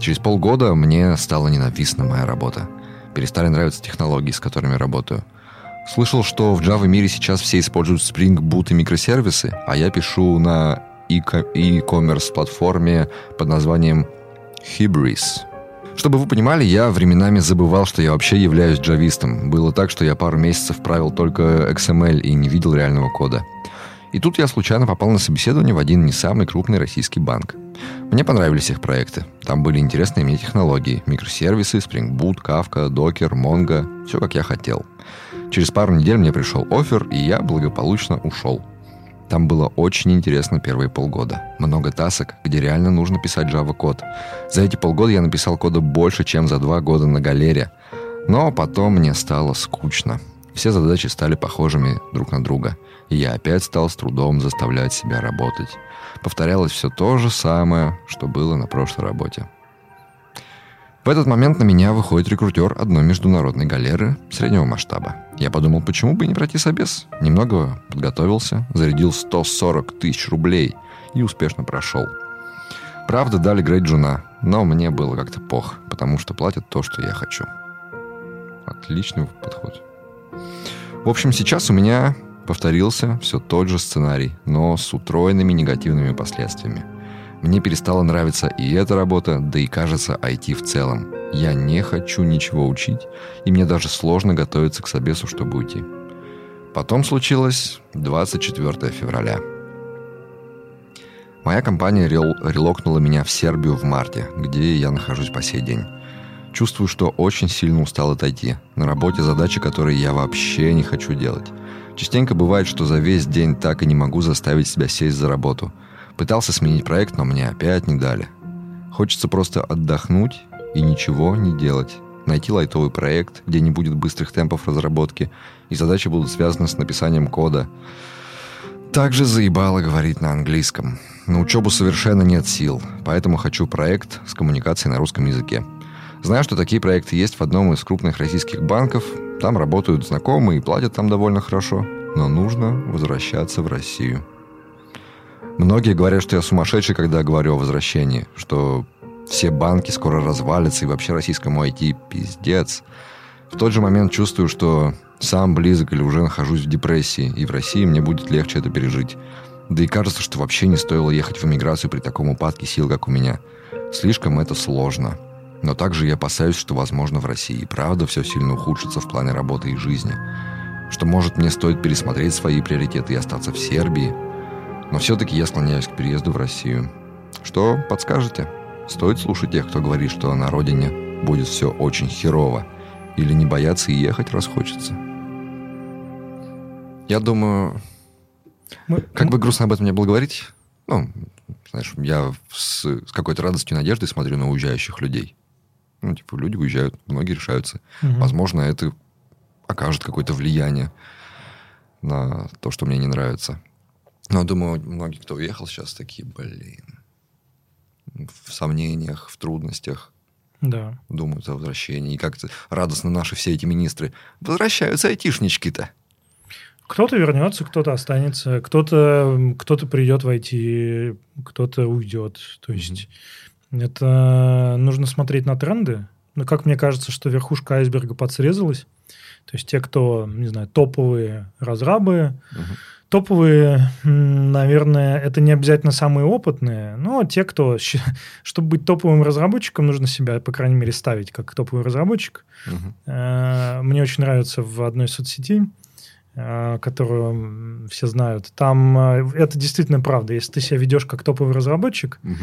Через полгода мне стала ненавистна моя работа. Перестали нравиться технологии, с которыми работаю. Слышал, что в Java мире сейчас все используют Spring Boot и микросервисы, а я пишу на e-commerce платформе под названием Hybris – чтобы вы понимали, я временами забывал, что я вообще являюсь джавистом. Было так, что я пару месяцев правил только XML и не видел реального кода. И тут я случайно попал на собеседование в один не самый крупный российский банк. Мне понравились их проекты. Там были интересные мне технологии. Микросервисы, Spring Boot, Kafka, Docker, Mongo. Все как я хотел. Через пару недель мне пришел офер, и я благополучно ушел. Там было очень интересно первые полгода. Много тасок, где реально нужно писать Java код. За эти полгода я написал кода больше, чем за два года на галере. Но потом мне стало скучно. Все задачи стали похожими друг на друга. И я опять стал с трудом заставлять себя работать. Повторялось все то же самое, что было на прошлой работе. В этот момент на меня выходит рекрутер одной международной галеры среднего масштаба. Я подумал, почему бы не пройти собес? Немного подготовился, зарядил 140 тысяч рублей и успешно прошел. Правда, дали грейд джуна, но мне было как-то пох, потому что платят то, что я хочу. Отличный подход. В общем, сейчас у меня повторился все тот же сценарий, но с утроенными негативными последствиями – мне перестала нравиться и эта работа, да и, кажется, IT в целом. Я не хочу ничего учить, и мне даже сложно готовиться к собесу, чтобы уйти. Потом случилось 24 февраля. Моя компания рел релокнула меня в Сербию в марте, где я нахожусь по сей день. Чувствую, что очень сильно устал отойти. На работе задачи, которые я вообще не хочу делать. Частенько бывает, что за весь день так и не могу заставить себя сесть за работу – Пытался сменить проект, но мне опять не дали. Хочется просто отдохнуть и ничего не делать. найти лайтовый проект, где не будет быстрых темпов разработки, и задачи будут связаны с написанием кода. Также заебало говорить на английском. На учебу совершенно нет сил, поэтому хочу проект с коммуникацией на русском языке. Знаю, что такие проекты есть в одном из крупных российских банков. Там работают знакомые и платят там довольно хорошо. Но нужно возвращаться в Россию. Многие говорят, что я сумасшедший, когда говорю о возвращении, что все банки скоро развалятся, и вообще российскому IT пиздец. В тот же момент чувствую, что сам близок или уже нахожусь в депрессии, и в России мне будет легче это пережить. Да и кажется, что вообще не стоило ехать в эмиграцию при таком упадке сил, как у меня. Слишком это сложно. Но также я опасаюсь, что, возможно, в России правда все сильно ухудшится в плане работы и жизни. Что, может, мне стоит пересмотреть свои приоритеты и остаться в Сербии. Но все-таки я склоняюсь к переезду в Россию. Что подскажете? Стоит слушать тех, кто говорит, что на родине будет все очень херово. Или не бояться и ехать расхочется. Я думаю, Мы... как бы грустно об этом не было говорить, ну, знаешь, я с, с какой-то радостью и надеждой смотрю на уезжающих людей. Ну, типа, люди уезжают, многие решаются. Угу. Возможно, это окажет какое-то влияние на то, что мне не нравится. Но думаю, многие, кто уехал сейчас, такие, блин, в сомнениях, в трудностях. Да. Думают о возвращении. И как-то радостно наши все эти министры. Возвращаются айтишнички-то. Кто-то вернется, кто-то останется, кто-то кто придет войти, кто-то уйдет. То есть mm-hmm. это нужно смотреть на тренды. Но как мне кажется, что верхушка айсберга подсрезалась. То есть те, кто, не знаю, топовые разрабы, mm-hmm Топовые, наверное, это не обязательно самые опытные, но те, кто... Чтобы быть топовым разработчиком, нужно себя, по крайней мере, ставить как топовый разработчик. Угу. Мне очень нравится в одной соцсети, э, которую все знают. Там э, это действительно правда. Если ты себя ведешь как топовый разработчик, угу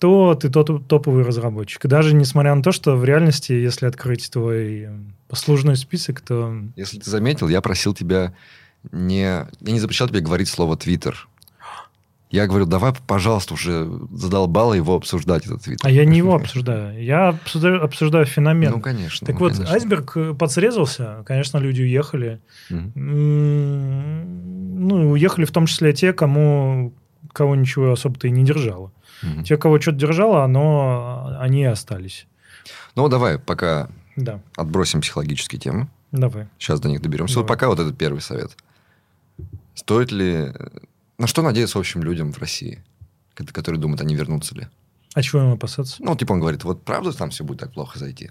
то ты тот, топовый разработчик. Даже несмотря на то, что в реальности, если открыть твой послужной список, то... Если ты заметил, я просил тебя не... Я не запрещал тебе говорить слово «твиттер». Я говорю, давай, пожалуйста, уже задолбало его обсуждать, этот твиттер. А я не его обсуждаю. Я обсуждаю, обсуждаю феномен. Ну, конечно. Так ну, вот, конечно. айсберг э, подсрезался. Конечно, люди уехали. Mm-hmm. Ну, уехали в том числе те, кому кого ничего особо-то и не держало. Mm-hmm. Те, кого что-то держало, оно, они и остались. Ну, давай, пока да. отбросим психологические темы. Давай. Сейчас до них доберемся. Давай. Вот пока вот этот первый совет. Стоит ли... На что надеяться, в общем, людям в России, которые думают, они вернутся ли? А чего им опасаться? Ну, типа он говорит, вот правда там все будет так плохо зайти?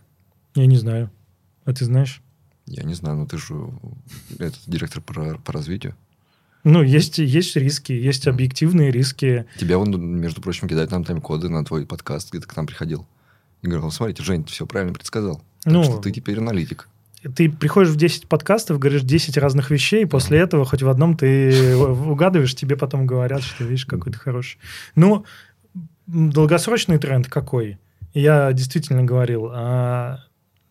Я не знаю. А ты знаешь? Я не знаю, но ты же этот директор по, по развитию. Ну, есть, есть риски, есть объективные риски. Тебя он, между прочим, кидает нам тайм-коды на твой подкаст, где ты к нам приходил. И говорил, смотрите, Жень, ты все правильно предсказал. Ну, так что ты теперь аналитик ты приходишь в 10 подкастов, говоришь 10 разных вещей, и после этого хоть в одном ты угадываешь, тебе потом говорят, что видишь какой-то хороший. Ну, долгосрочный тренд какой? Я действительно говорил, а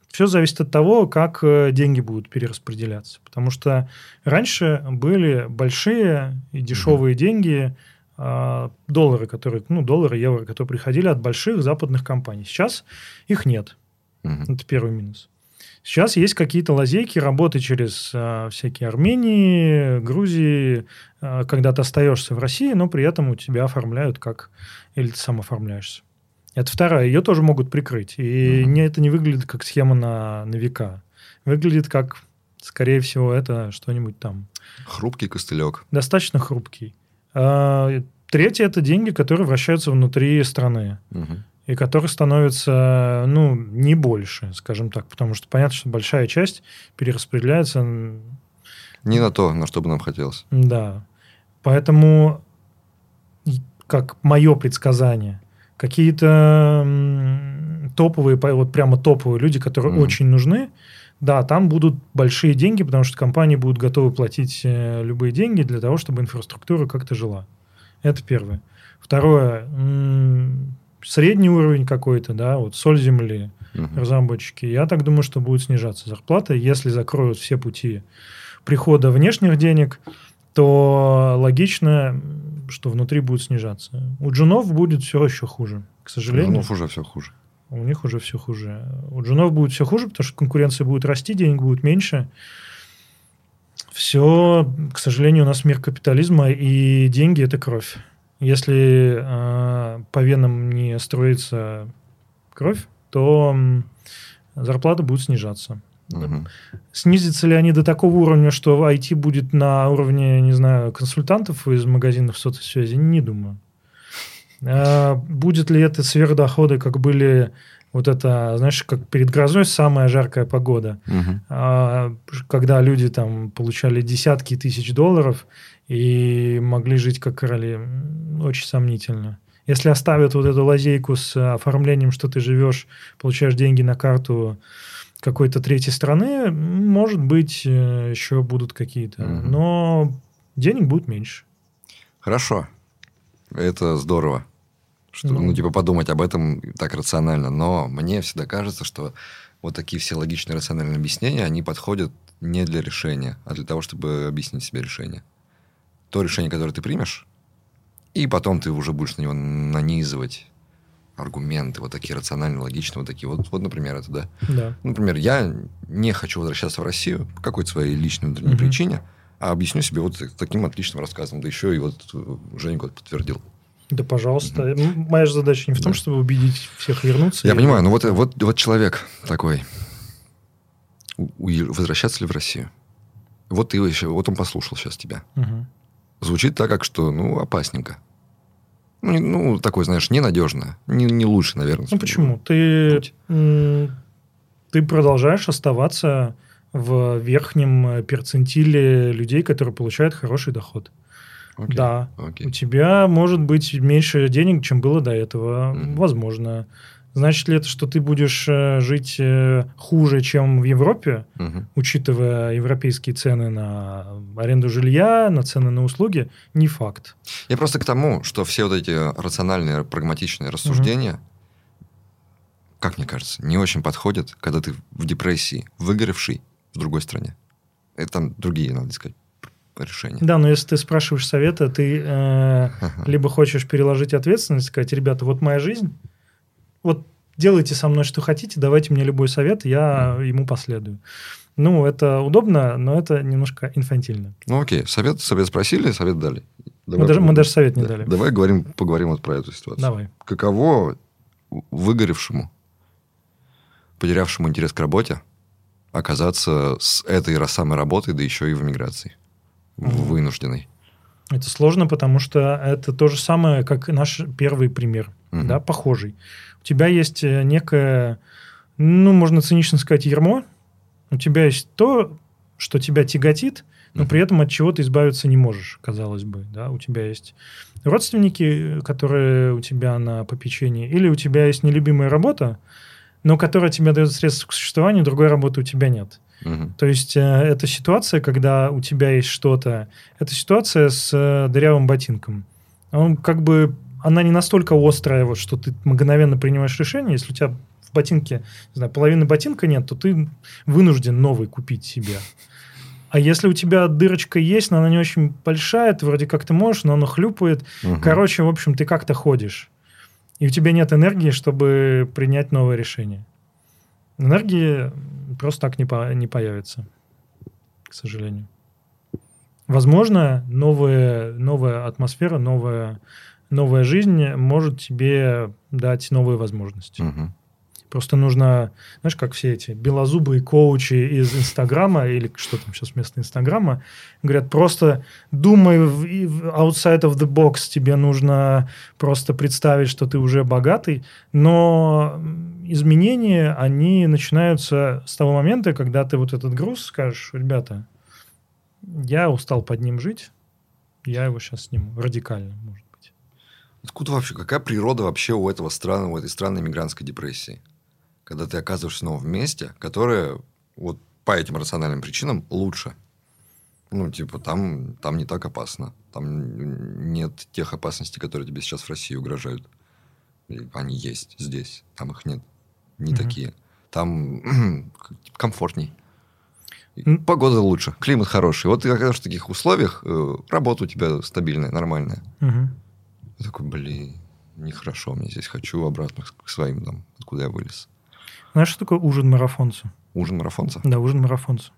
все зависит от того, как э, деньги будут перераспределяться. Потому что раньше были большие и дешевые mm-hmm. деньги, а, доллары, которые, ну, доллары, евро, которые приходили от больших западных компаний. Сейчас их нет. Mm-hmm. Это первый минус. Сейчас есть какие-то лазейки работы через э, всякие Армении, Грузии, э, когда ты остаешься в России, но при этом у тебя оформляют как... Или ты сам оформляешься. Это вторая. Ее тоже могут прикрыть. И mm-hmm. не, это не выглядит как схема на, на века. Выглядит как, скорее всего, это что-нибудь там. Хрупкий костылек. Достаточно хрупкий. А, третье – это деньги, которые вращаются внутри страны. Угу и который становится, ну, не больше, скажем так, потому что понятно, что большая часть перераспределяется... Не на то, на что бы нам хотелось. Да. Поэтому, как мое предсказание, какие-то топовые, вот прямо топовые люди, которые mm. очень нужны, да, там будут большие деньги, потому что компании будут готовы платить э, любые деньги для того, чтобы инфраструктура как-то жила. Это первое. Второе, средний уровень какой-то, да, вот соль земли, угу. разработчики, я так думаю, что будет снижаться зарплата, если закроют все пути прихода внешних денег, то логично, что внутри будет снижаться. У джунов будет все еще хуже, к сожалению. У джунов уже все хуже. у них уже все хуже. У джунов будет все хуже, потому что конкуренция будет расти, денег будет меньше. Все, к сожалению, у нас мир капитализма, и деньги – это кровь. Если э, по венам не строится кровь, то зарплата будет снижаться. Угу. Снизятся ли они до такого уровня, что IT будет на уровне, не знаю, консультантов из магазинов сотовой связи? Не думаю. А будет ли это сверхдоходы, как были вот это, знаешь, как перед грозой самая жаркая погода, угу. а, когда люди там получали десятки тысяч долларов и могли жить как короли, очень сомнительно. Если оставят вот эту лазейку с оформлением, что ты живешь, получаешь деньги на карту какой-то третьей страны, может быть, э, еще будут какие-то. Угу. Но денег будет меньше. Хорошо. Это здорово. Что, ну, ну, типа, подумать об этом так рационально. Но мне всегда кажется, что вот такие все логичные рациональные объяснения, они подходят не для решения, а для того, чтобы объяснить себе решение. То решение, которое ты примешь, и потом ты уже будешь на него нанизывать аргументы, вот такие рациональные, логичные, вот такие. Вот, вот например, это, да? Да. Например, я не хочу возвращаться в Россию по какой-то своей личной внутренней угу. причине, а объясню себе вот таким отличным рассказом. Да еще и вот э, Женя год подтвердил. Да, пожалуйста. Угу. Моя же задача не в том, да. чтобы убедить всех вернуться. Я и... понимаю, но вот, вот, вот человек такой, возвращаться ли в Россию? Вот ты еще, вот он послушал сейчас тебя. Угу. Звучит так, как что, ну, опасненько. Ну, ну, такой, знаешь, ненадежно. Не, не лучше, наверное. Ну, почему? Ты, ты продолжаешь оставаться в верхнем перцентиле людей, которые получают хороший доход. Okay. Да. Okay. У тебя может быть меньше денег, чем было до этого. Mm-hmm. Возможно. Значит ли это, что ты будешь э, жить э, хуже, чем в Европе, угу. учитывая европейские цены на аренду жилья, на цены на услуги? Не факт. Я просто к тому, что все вот эти рациональные, прагматичные рассуждения, угу. как мне кажется, не очень подходят, когда ты в депрессии, выгоревший в другой стране. Это там другие, надо сказать, решения. Да, но если ты спрашиваешь совета, ты э, либо хочешь переложить ответственность, сказать, ребята, вот моя жизнь, вот делайте со мной, что хотите, давайте мне любой совет, я mm. ему последую. Ну, это удобно, но это немножко инфантильно. Ну, окей. Совет, совет спросили, совет дали. Давай, мы, даже, мы даже совет не да, дали. Давай говорим, поговорим вот про эту ситуацию. Давай. Каково выгоревшему, потерявшему интерес к работе, оказаться с этой самой работой, да еще и в миграции, mm. вынужденной? Это сложно, потому что это то же самое, как наш первый пример, mm-hmm. да, похожий тебя есть э, некое, ну, можно цинично сказать, ермо, у тебя есть то, что тебя тяготит, но при этом от чего ты избавиться не можешь, казалось бы. Да? У тебя есть родственники, которые у тебя на попечении, или у тебя есть нелюбимая работа, но которая тебе дает средства к существованию, другой работы у тебя нет. Угу. То есть э, это ситуация, когда у тебя есть что-то. Это ситуация с э, дырявым ботинком. Он как бы она не настолько острая, вот, что ты мгновенно принимаешь решение. Если у тебя в ботинке, не знаю, половины ботинка нет, то ты вынужден новый купить себе. А если у тебя дырочка есть, но она не очень большая, ты вроде как ты можешь, но она хлюпает. Угу. Короче, в общем, ты как-то ходишь. И у тебя нет энергии, чтобы принять новое решение. Энергии просто так не, по, не появится, к сожалению. Возможно, новая, новая атмосфера, новая новая жизнь может тебе дать новые возможности. Угу. Просто нужно, знаешь, как все эти белозубые коучи из Инстаграма или что там сейчас вместо Инстаграма, говорят, просто думай outside of the box, тебе нужно просто представить, что ты уже богатый, но изменения, они начинаются с того момента, когда ты вот этот груз скажешь, ребята, я устал под ним жить, я его сейчас сниму радикально, может Откуда вообще, какая природа вообще у этого страны, у этой странной мигрантской депрессии? Когда ты оказываешься снова в месте, которое вот по этим рациональным причинам лучше. Ну, типа, там, там не так опасно. Там нет тех опасностей, которые тебе сейчас в России угрожают. Они есть здесь, там их нет. Не угу. такие. Там комфортней. Погода лучше, климат хороший. Вот ты оказываешься в таких условиях, э, работа у тебя стабильная, нормальная. Угу. Я такой, блин, нехорошо мне здесь, хочу обратно к своим, там, откуда я вылез. Знаешь, что такое ужин марафонца? Ужин марафонца? Да, ужин марафонца.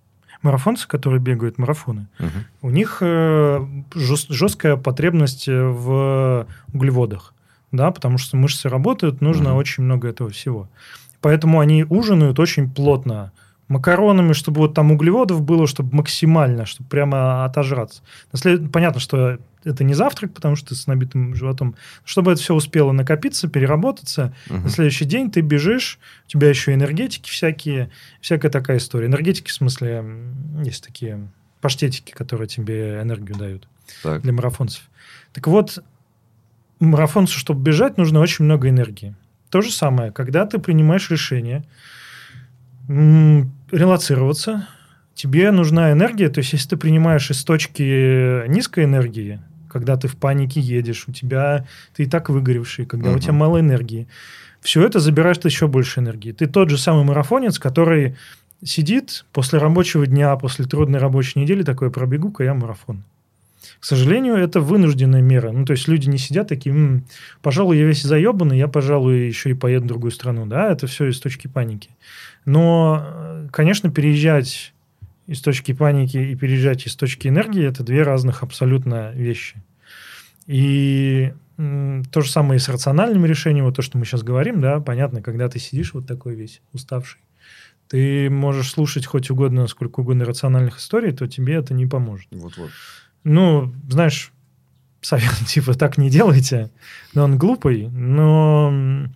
Марафонцы, которые бегают марафоны, угу. у них э, жесткая потребность в углеводах, да, потому что мышцы работают, нужно угу. очень много этого всего. Поэтому они ужинают очень плотно макаронами, чтобы вот там углеводов было, чтобы максимально, чтобы прямо отожраться. Понятно, что это не завтрак, потому что ты с набитым животом. Чтобы это все успело накопиться, переработаться, угу. на следующий день ты бежишь, у тебя еще энергетики всякие, всякая такая история. Энергетики, в смысле, есть такие паштетики, которые тебе энергию дают так. для марафонцев. Так вот, марафонцу, чтобы бежать, нужно очень много энергии. То же самое, когда ты принимаешь решение релацироваться, тебе нужна энергия, то есть если ты принимаешь из точки низкой энергии, когда ты в панике едешь, у тебя ты и так выгоревший, когда uh-huh. у тебя мало энергии, все это забирает еще больше энергии. Ты тот же самый марафонец, который сидит после рабочего дня, после трудной рабочей недели, такой пробегу-ка я марафон. К сожалению, это вынужденная мера. Ну, то есть люди не сидят такие, М, пожалуй, я весь заебанный, я, пожалуй, еще и поеду в другую страну. Да, это все из точки паники. Но, конечно, переезжать из точки паники и переезжать из точки энергии – это две разных абсолютно вещи. И то же самое и с рациональным решением, вот то, что мы сейчас говорим, да, понятно, когда ты сидишь вот такой весь уставший, ты можешь слушать хоть угодно, сколько угодно рациональных историй, то тебе это не поможет. Вот-вот. Ну, знаешь, совет типа так не делайте, но он глупый, но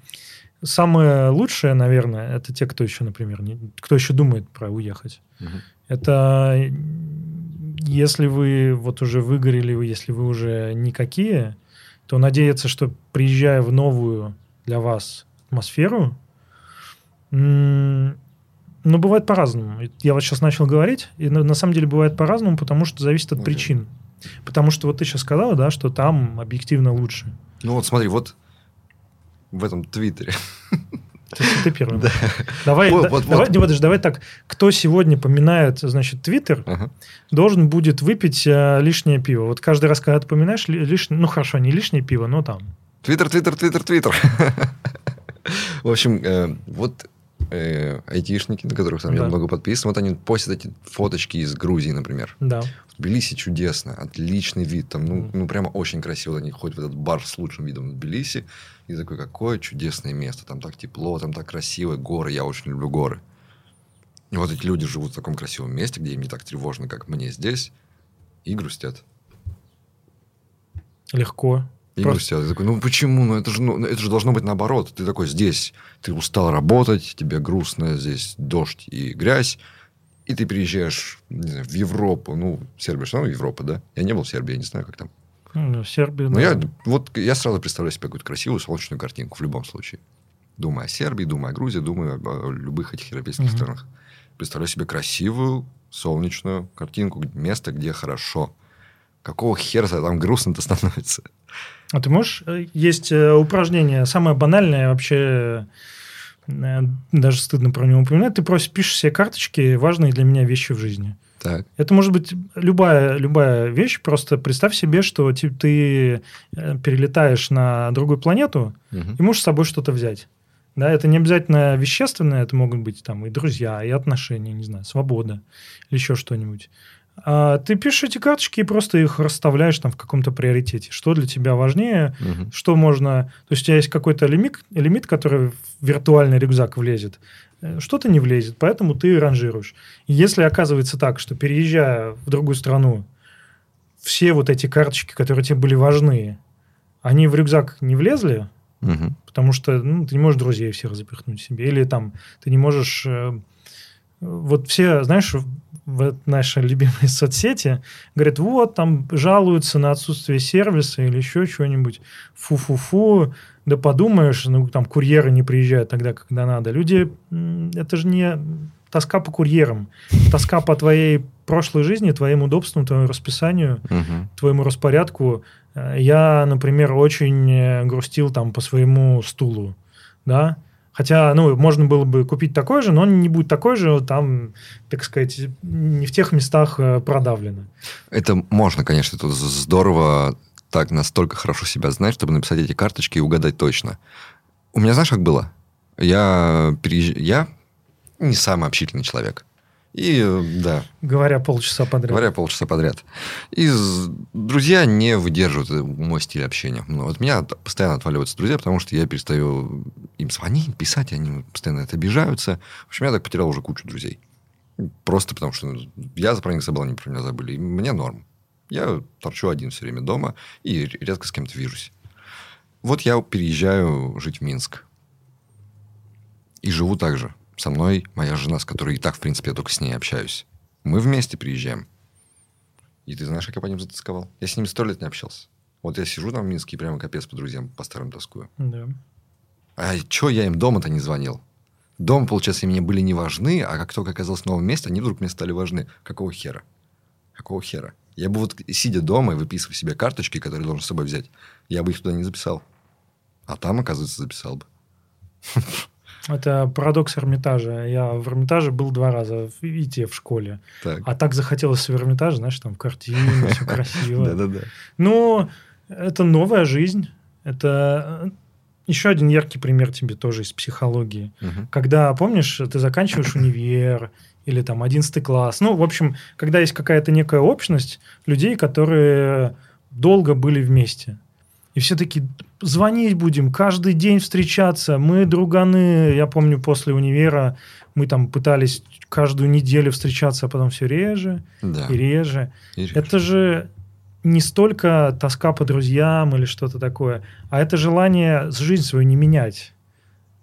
Самое лучшее, наверное, это те, кто еще, например, не, кто еще думает про уехать. Угу. Это если вы вот уже выгорели, если вы уже никакие, то надеяться, что приезжая в новую для вас атмосферу, ну, бывает по-разному. Я вот сейчас начал говорить, и на, на самом деле бывает по-разному, потому что зависит от okay. причин. Потому что вот ты сейчас сказала, да, что там объективно лучше. Ну вот смотри, вот в этом Твиттере. Ты первый. Да. Давай, вот, да, вот, давай, вот. Не, подожди, давай так. Кто сегодня поминает, значит, Твиттер, ага. должен будет выпить э, лишнее пиво. Вот каждый раз, когда ты поминаешь лишнее, ну хорошо, не лишнее пиво, но там. Твиттер, Твиттер, Твиттер, Твиттер. В общем, э, вот э, айтишники, на которых там да. я много подписан, вот они постят эти фоточки из Грузии, например. Да. В Тбилиси чудесно, отличный вид, там, ну, ну прямо очень красиво, они ходят в этот бар с лучшим видом в Тбилиси, и такой, какое чудесное место, там так тепло, там так красиво, горы, я очень люблю горы. И вот эти люди живут в таком красивом месте, где им не так тревожно, как мне здесь, и грустят. Легко. И Просто... грустят. Я такой, ну почему? Ну это, же, ну это же должно быть наоборот. Ты такой здесь, ты устал работать, тебе грустно, здесь дождь и грязь, и ты приезжаешь не знаю, в Европу. Ну, Сербия что равно Европа, да? Я не был в Сербии, я не знаю, как там. Ну, Сербия, Но да. я, вот, я сразу представляю себе какую-то красивую солнечную картинку в любом случае. Думаю о Сербии, думаю о Грузии, думаю о, любых этих европейских угу. странах. Представляю себе красивую солнечную картинку, место, где хорошо. Какого хера там грустно-то становится? А ты можешь... Э, есть э, упражнение, самое банальное вообще, э, даже стыдно про него упоминать. Ты просто пишешь себе карточки, важные для меня вещи в жизни. Так. Это может быть любая, любая вещь. Просто представь себе, что ты, ты перелетаешь на другую планету угу. и можешь с собой что-то взять. Да, это не обязательно вещественное, это могут быть там и друзья, и отношения, не знаю, свобода или еще что-нибудь. А ты пишешь эти карточки и просто их расставляешь там в каком-то приоритете. Что для тебя важнее, угу. что можно... То есть у тебя есть какой-то лимит, лимит, который в виртуальный рюкзак влезет. Э, что-то не влезет, поэтому ты ранжируешь. И если оказывается так, что переезжая в другую страну, все вот эти карточки, которые тебе были важны, они в рюкзак не влезли, угу. потому что ну, ты не можешь друзей всех запихнуть себе, или там ты не можешь... Э, вот все, знаешь, в нашей любимой соцсети, говорят, вот, там жалуются на отсутствие сервиса или еще чего-нибудь. Фу-фу-фу, да подумаешь, ну, там курьеры не приезжают тогда, когда надо. Люди, это же не тоска по курьерам, тоска по твоей прошлой жизни, твоим удобствам, твоему расписанию, угу. твоему распорядку. Я, например, очень э, грустил там по своему стулу, да, Хотя, ну, можно было бы купить такой же, но он не будет такой же, там, так сказать, не в тех местах э, продавлено. Это можно, конечно, тут здорово так настолько хорошо себя знать, чтобы написать эти карточки и угадать точно. У меня, знаешь, как было? Я, переезж... я не самый общительный человек. И да. Говоря полчаса подряд. Говоря полчаса подряд. И друзья не выдерживают мой стиль общения. Ну, вот меня постоянно отваливаются друзья, потому что я перестаю им звонить, писать, они постоянно это обижаются. В общем, я так потерял уже кучу друзей. Просто потому что я про них забыл, они про меня забыли. И мне норм. Я торчу один все время дома и редко с кем-то вижусь. Вот я переезжаю жить в Минск. И живу так же. Со мной моя жена, с которой и так, в принципе, я только с ней общаюсь. Мы вместе приезжаем. И ты знаешь, как я по ним затасковал? Я с ними сто лет не общался. Вот я сижу там в Минске и прямо капец по друзьям по старым тоскую. Да. А что я им дома-то не звонил? Дома, получается, мне были не важны, а как только оказался в новом месте, они вдруг мне стали важны. Какого хера? Какого хера? Я бы вот, сидя дома и выписывая себе карточки, которые должен с собой взять, я бы их туда не записал. А там, оказывается, записал бы. Это парадокс Эрмитажа. Я в Эрмитаже был два раза, и те в школе. Так. А так захотелось в Эрмитаже, знаешь, там картины, все красиво. Да-да-да. Ну, это новая жизнь. Это э, еще один яркий пример тебе тоже из психологии. Когда, помнишь, ты заканчиваешь универ, или там 11 класс. Ну, в общем, когда есть какая-то некая общность людей, которые долго были вместе. И все таки звонить будем, каждый день встречаться. Мы друганы. Я помню, после универа мы там пытались каждую неделю встречаться, а потом все реже да. и реже. И реже. Это же не столько тоска по друзьям или что-то такое, а это желание жизнь свою не менять.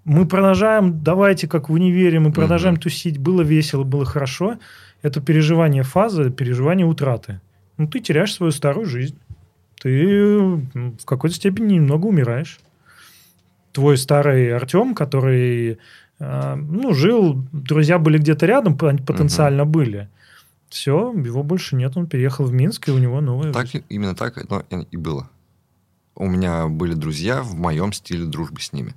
Мы продолжаем, давайте как в универе, мы продолжаем угу. тусить, было весело, было хорошо. Это переживание фазы, переживание утраты. Ну, ты теряешь свою старую жизнь ты в какой-то степени немного умираешь. Твой старый Артем, который э, ну, жил, друзья были где-то рядом, потенциально угу. были. Все, его больше нет, он переехал в Минск, и у него новая так, жизнь. Именно так но и было. У меня были друзья в моем стиле дружбы с ними.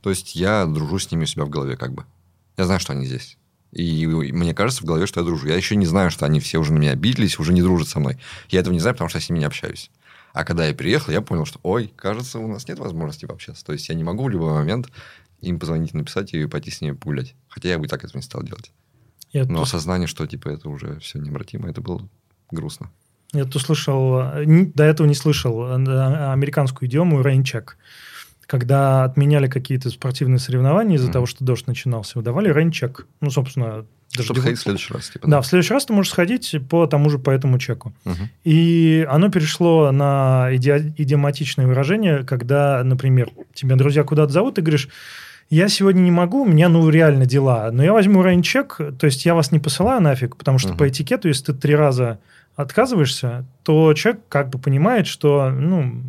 То есть я дружу с ними у себя в голове как бы. Я знаю, что они здесь. И мне кажется в голове, что я дружу. Я еще не знаю, что они все уже на меня обиделись, уже не дружат со мной. Я этого не знаю, потому что я с ними не общаюсь. А когда я приехал, я понял, что, ой, кажется, у нас нет возможности пообщаться. То есть я не могу в любой момент им позвонить, написать и пойти с ними погулять. Хотя я бы и так этого не стал делать. Я Но тут... осознание, что типа это уже все необратимо, это было грустно. Я тут слышал, до этого не слышал э, американскую идиому рейнчек. Когда отменяли какие-то спортивные соревнования из-за mm. того, что дождь начинался, выдавали рейнчек. Ну, собственно, чтобы сходить в следующий раз. Типа, да? да, в следующий раз ты можешь сходить по тому же, по этому чеку. Угу. И оно перешло на иди- идиоматичное выражение, когда, например, тебя друзья куда-то зовут, ты говоришь, я сегодня не могу, у меня, ну, реально дела, но я возьму рейнчек, то есть я вас не посылаю нафиг, потому что угу. по этикету, если ты три раза отказываешься, то человек как бы понимает, что, ну,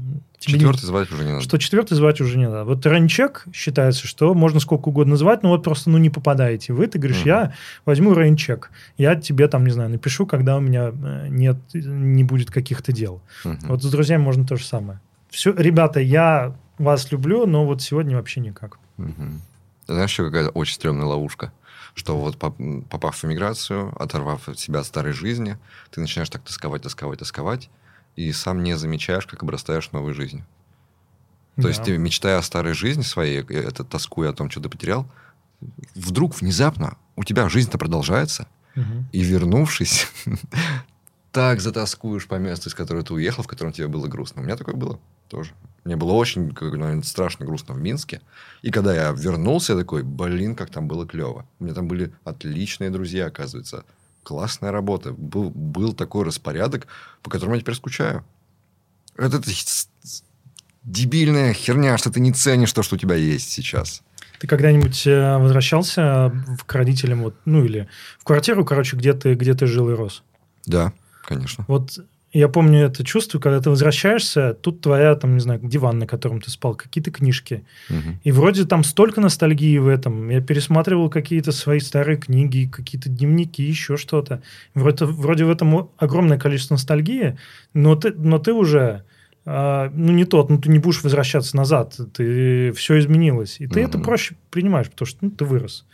Четвертый звать уже не надо. Что четвертый звать уже не надо. Вот рейнчек считается, что можно сколько угодно звать, но вот просто ну, не попадаете вы. Ты говоришь, угу. я возьму рейнчек. Я тебе там, не знаю, напишу, когда у меня э, нет, не будет каких-то дел. Угу. Вот с друзьями можно то же самое. Все, ребята, я вас люблю, но вот сегодня вообще никак. Угу. Знаешь, еще какая-то очень стрёмная ловушка? Что вот попав в эмиграцию, оторвав себя от старой жизни, ты начинаешь так тосковать, тосковать, тосковать, и сам не замечаешь, как обрастаешь новой жизнью. То да. есть ты, мечтая о старой жизни своей, э, это тоскуя о том, что ты потерял, вдруг внезапно у тебя жизнь-то продолжается, угу. и вернувшись, так затаскуешь по месту, из которого ты уехал, в котором тебе было грустно. У меня такое было тоже. Мне было очень, наверное, страшно грустно в Минске. И когда я вернулся, я такой, блин, как там было клево. У меня там были отличные друзья, оказывается классная работа. Был, был такой распорядок, по которому я теперь скучаю. Это, это дебильная херня, что ты не ценишь то, что у тебя есть сейчас. Ты когда-нибудь э, возвращался к родителям, вот, ну или в квартиру, короче, где ты, где ты жил и рос? Да, конечно. Вот я помню это чувство, когда ты возвращаешься, тут твоя, там, не знаю, диван, на котором ты спал, какие-то книжки. Угу. И вроде там столько ностальгии в этом. Я пересматривал какие-то свои старые книги, какие-то дневники, еще что-то. Вроде, вроде в этом огромное количество ностальгии, но ты, но ты уже а, ну, не тот, ну, ты не будешь возвращаться назад, ты, все изменилось. И ты угу. это проще принимаешь, потому что ну, ты вырос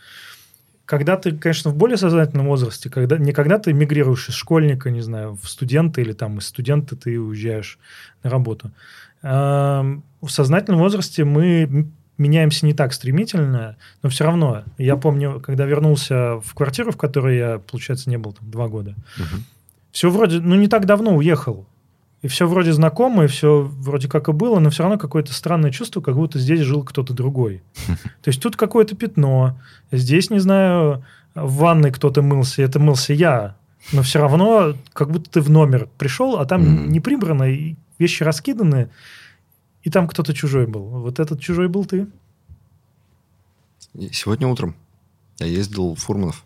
когда ты, конечно, в более сознательном возрасте, когда, не когда ты мигрируешь из школьника, не знаю, в студента или там из студента ты уезжаешь на работу. А, в сознательном возрасте мы меняемся не так стремительно, но все равно. Я помню, когда вернулся в квартиру, в которой я, получается, не был там два года, угу. все вроде, ну, не так давно уехал. И все вроде знакомо, и все вроде как и было, но все равно какое-то странное чувство, как будто здесь жил кто-то другой. То есть тут какое-то пятно, здесь, не знаю, в ванной кто-то мылся, это мылся я, но все равно как будто ты в номер пришел, а там mm-hmm. не прибрано, и вещи раскиданы, и там кто-то чужой был. Вот этот чужой был ты. Сегодня утром я ездил в Фурманов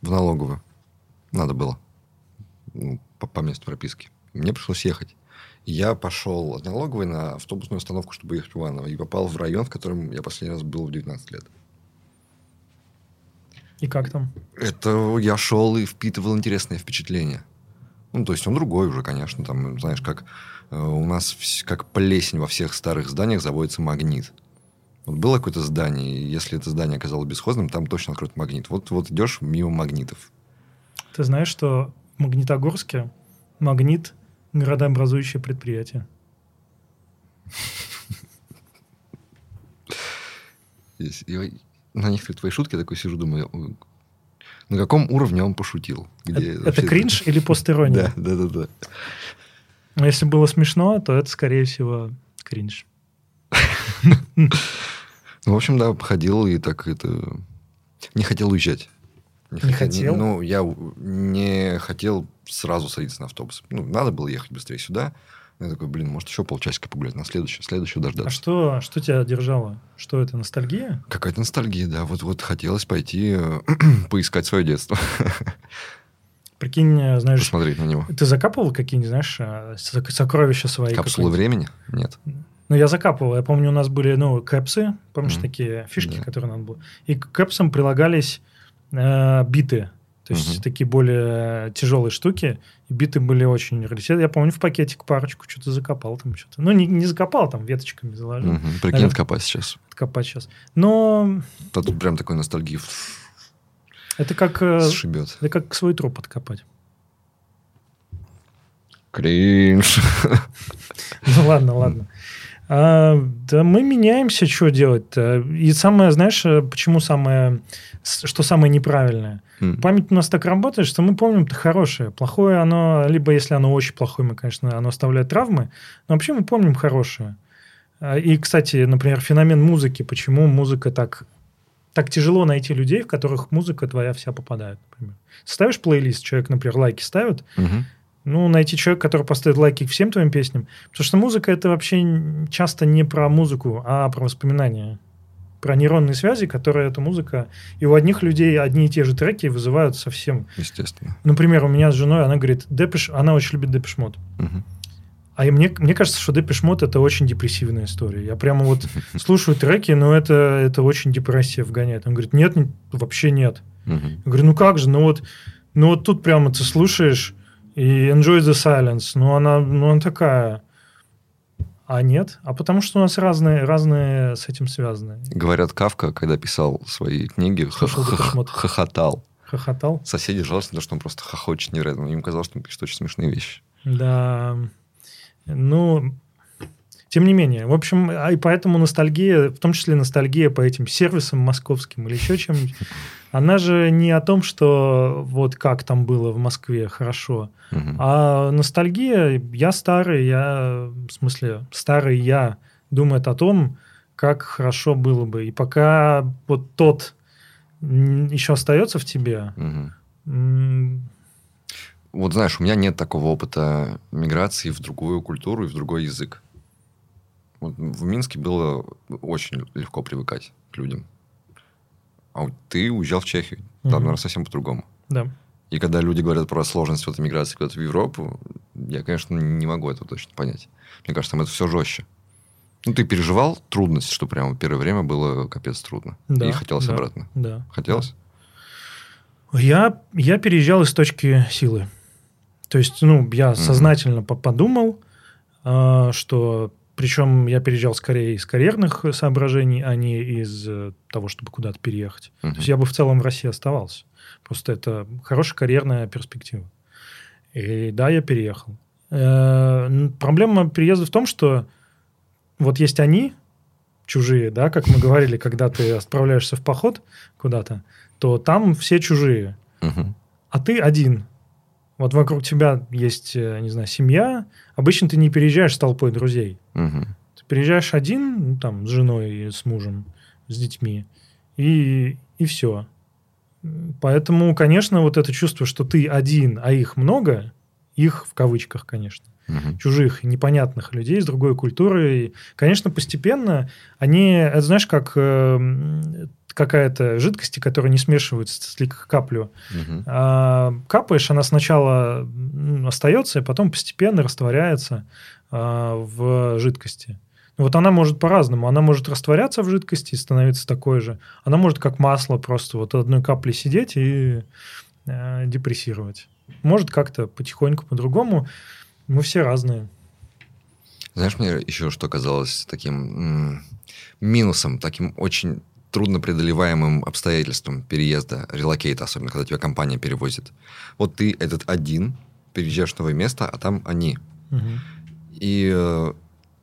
в налоговую. Надо было. Ну, по, по месту прописки. Мне пришлось ехать. И я пошел от налоговой на автобусную остановку, чтобы ехать в Иваново. И попал в район, в котором я последний раз был в 19 лет. И как там? Это я шел и впитывал интересные впечатления. Ну, то есть он другой уже, конечно. Там, знаешь, как э, у нас как плесень во всех старых зданиях заводится магнит. Вот было какое-то здание, и если это здание оказалось бесхозным, там точно откроют магнит. Вот, вот идешь мимо магнитов. Ты знаешь, что в Магнитогорске магнит градообразующее предприятие. На некоторые твои шутки я такой сижу, думаю, на каком уровне он пошутил? Где это, это кринж или постерония? Да, да, да, да. Но если было смешно, то это, скорее всего, кринж. Ну, в общем, да, ходил и так это... Не хотел уезжать. Не, не хотел? Ну, я не хотел сразу садиться на автобус. Ну, надо было ехать быстрее сюда. Я такой, блин, может, еще полчасика погулять на следующую, следующую дождаться. А что, что тебя держало? Что это, ностальгия? Какая-то ностальгия, да. Вот, вот хотелось пойти э, поискать свое детство. Прикинь, знаешь... Посмотреть на него. Ты закапывал какие-нибудь, знаешь, э, сокровища свои? Капсулы времени? Нет. Ну, я закапывал. Я помню, у нас были, ну, кэпсы, помнишь, mm-hmm. такие фишки, да. которые надо было. И к кэпсам прилагались э, биты. То есть угу. такие более тяжелые штуки. И биты были очень раритет. Я помню, в пакетик парочку что-то закопал там что-то. Ну, не, не закопал, там веточками заложил. Угу. Прикинь, Наверное, откопать сейчас. Откопать сейчас. Но... Да тут прям такой ностальгии. Это как... Э, Сшибет. Это как свой труп откопать. Кринж. Ну ладно, ладно. А, да мы меняемся, что делать-то? И самое, знаешь, э, почему самое, что самое неправильное? Mm. Память у нас так работает, что мы помним-то хорошее. Плохое оно, либо если оно очень плохое, мы, конечно, оно оставляет травмы, но вообще мы помним хорошее. А, и, кстати, например, феномен музыки, почему музыка так так тяжело найти людей, в которых музыка твоя вся попадает, например. Ставишь плейлист, человек, например, лайки ставит, угу ну, найти человека, который поставит лайки всем твоим песням. Потому что музыка это вообще часто не про музыку, а про воспоминания. Про нейронные связи, которые эта музыка... И у одних людей одни и те же треки вызывают совсем... Естественно. Например, у меня с женой, она говорит, Depeche... Она очень любит Depeche Mode. Угу. А мне, мне кажется, что Depeche Mode это очень депрессивная история. Я прямо вот слушаю треки, но это, это очень депрессия вгоняет. Он говорит, нет, вообще нет. Угу. Я говорю, ну как же, ну вот, ну вот тут прямо ты слушаешь и Enjoy the Silence, ну она, ну она такая. А нет? А потому что у нас разные, разные с этим связаны. Говорят, Кафка, когда писал свои книги, хохотал. Хохотал? Соседи жаловались на то, что он просто хохочет невероятно. Им казалось, что он пишет очень смешные вещи. Да. Ну, тем не менее, в общем, а и поэтому ностальгия, в том числе ностальгия по этим сервисам московским или еще чем-нибудь, она же не о том, что вот как там было в Москве хорошо, угу. а ностальгия, я старый, я, в смысле, старый я думает о том, как хорошо было бы. И пока вот тот еще остается в тебе, угу. Вот знаешь, у меня нет такого опыта миграции в другую культуру и в другой язык. В Минске было очень легко привыкать к людям. А вот ты уезжал в Чехию. Там, угу. наверное, совсем по-другому. Да. И когда люди говорят про сложность вот миграции куда-то в Европу, я, конечно, не могу этого точно понять. Мне кажется, там это все жестче. Ну, ты переживал трудность, что прямо первое время было капец трудно. Да, и хотелось да, обратно. Да. Хотелось? Я, я переезжал из точки силы. То есть, ну, я сознательно подумал, а, что Причем я переезжал скорее из карьерных соображений, а не из э, того, чтобы куда-то переехать. Мгм. То есть я бы в целом в России оставался. Просто это хорошая карьерная перспектива. И да, я переехал. Э, н- Проблема переезда в том, что вот есть они, чужие, да, как мы говорили, когда ты отправляешься в поход куда-то, то там все чужие, Мгм. а ты один. Вот вокруг тебя есть, э, не знаю, семья. Обычно ты не переезжаешь с толпой друзей. Мгм. Ты приезжаешь один, ну, там, с женой, с мужем, с детьми, и, и все. Поэтому, конечно, вот это чувство, что ты один, а их много, их в кавычках, конечно, Мгм. чужих, непонятных людей с другой культурой, конечно, постепенно они, это знаешь, как э, какая-то жидкость, которая не смешивается, как каплю а, капаешь, она сначала остается, и потом постепенно растворяется а, в жидкости. Вот она может по-разному. Она может растворяться в жидкости и становиться такой же. Она может как масло просто вот одной капли сидеть и э, депрессировать. Может как-то потихоньку по-другому. Мы все разные. Знаешь, мне еще что казалось таким минусом, таким очень трудно преодолеваемым обстоятельством переезда, релокейта, особенно когда тебя компания перевозит. Вот ты этот один, переезжаешь в новое место, а там они. Мгм. И э,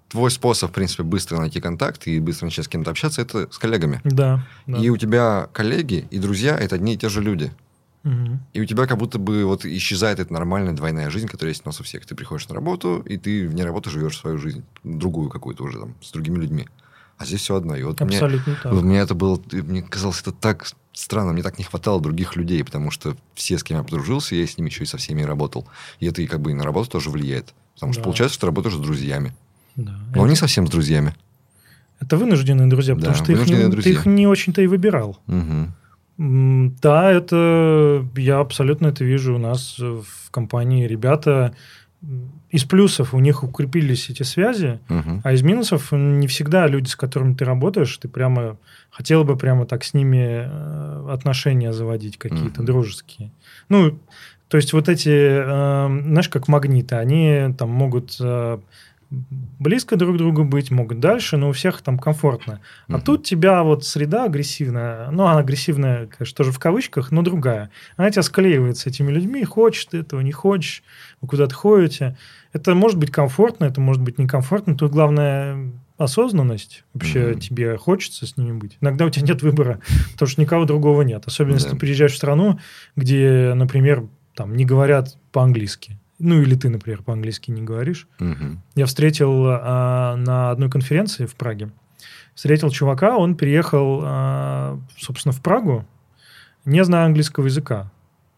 твой способ, в принципе, быстро найти контакт и быстро начать с кем-то общаться, это с коллегами. Да. да. И у тебя коллеги и друзья – это одни и те же люди. Мгм. И у тебя как будто бы вот исчезает эта нормальная двойная жизнь, которая есть у нас у всех. Ты приходишь на работу, и ты вне работы живешь свою жизнь, другую какую-то уже там, с другими людьми. А здесь все одно. И вот мне, Абсолютно так. вот мне это было, мне казалось, это так странно. Мне так не хватало других людей, потому что все, с кем я подружился, я с ними еще и со всеми работал. И это и как бы и на работу тоже влияет. Потому что Да. получается, что ты работаешь с друзьями. Да. Но это, не совсем с друзьями. это вынужденные друзья, потому Да, что ты их, не, ты их не очень-то и выбирал. М, Да, это я абсолютно это вижу у нас в компании. Ребята из плюсов у них укрепились эти связи, Мгм. а из минусов не всегда люди, с которыми ты работаешь, ты прямо хотел бы прямо так с ними э, отношения заводить какие-то Мгм. дружеские. Ну, то есть вот эти, э, знаешь, как магниты, они там могут э, близко друг к другу быть, могут дальше, но у всех там комфортно. А Мгм. тут тебя вот среда агрессивная, ну, она агрессивная, конечно, тоже в кавычках, но другая. Она тебя склеивает с этими людьми, хочешь ты этого, не хочешь, вы куда-то ходите. Это может быть комфортно, это может быть некомфортно. Тут главное осознанность. Вообще Мгм. тебе хочется с ними быть. Иногда у тебя нет выбора, потому что никого другого нет. Особенно, если Да. ты приезжаешь в страну, где, например, там не говорят по-английски. Ну, или ты, например, по-английски не говоришь. Мгм. Я встретил а, на одной конференции в Праге, встретил чувака, он переехал, а, собственно, в Прагу, не зная английского языка.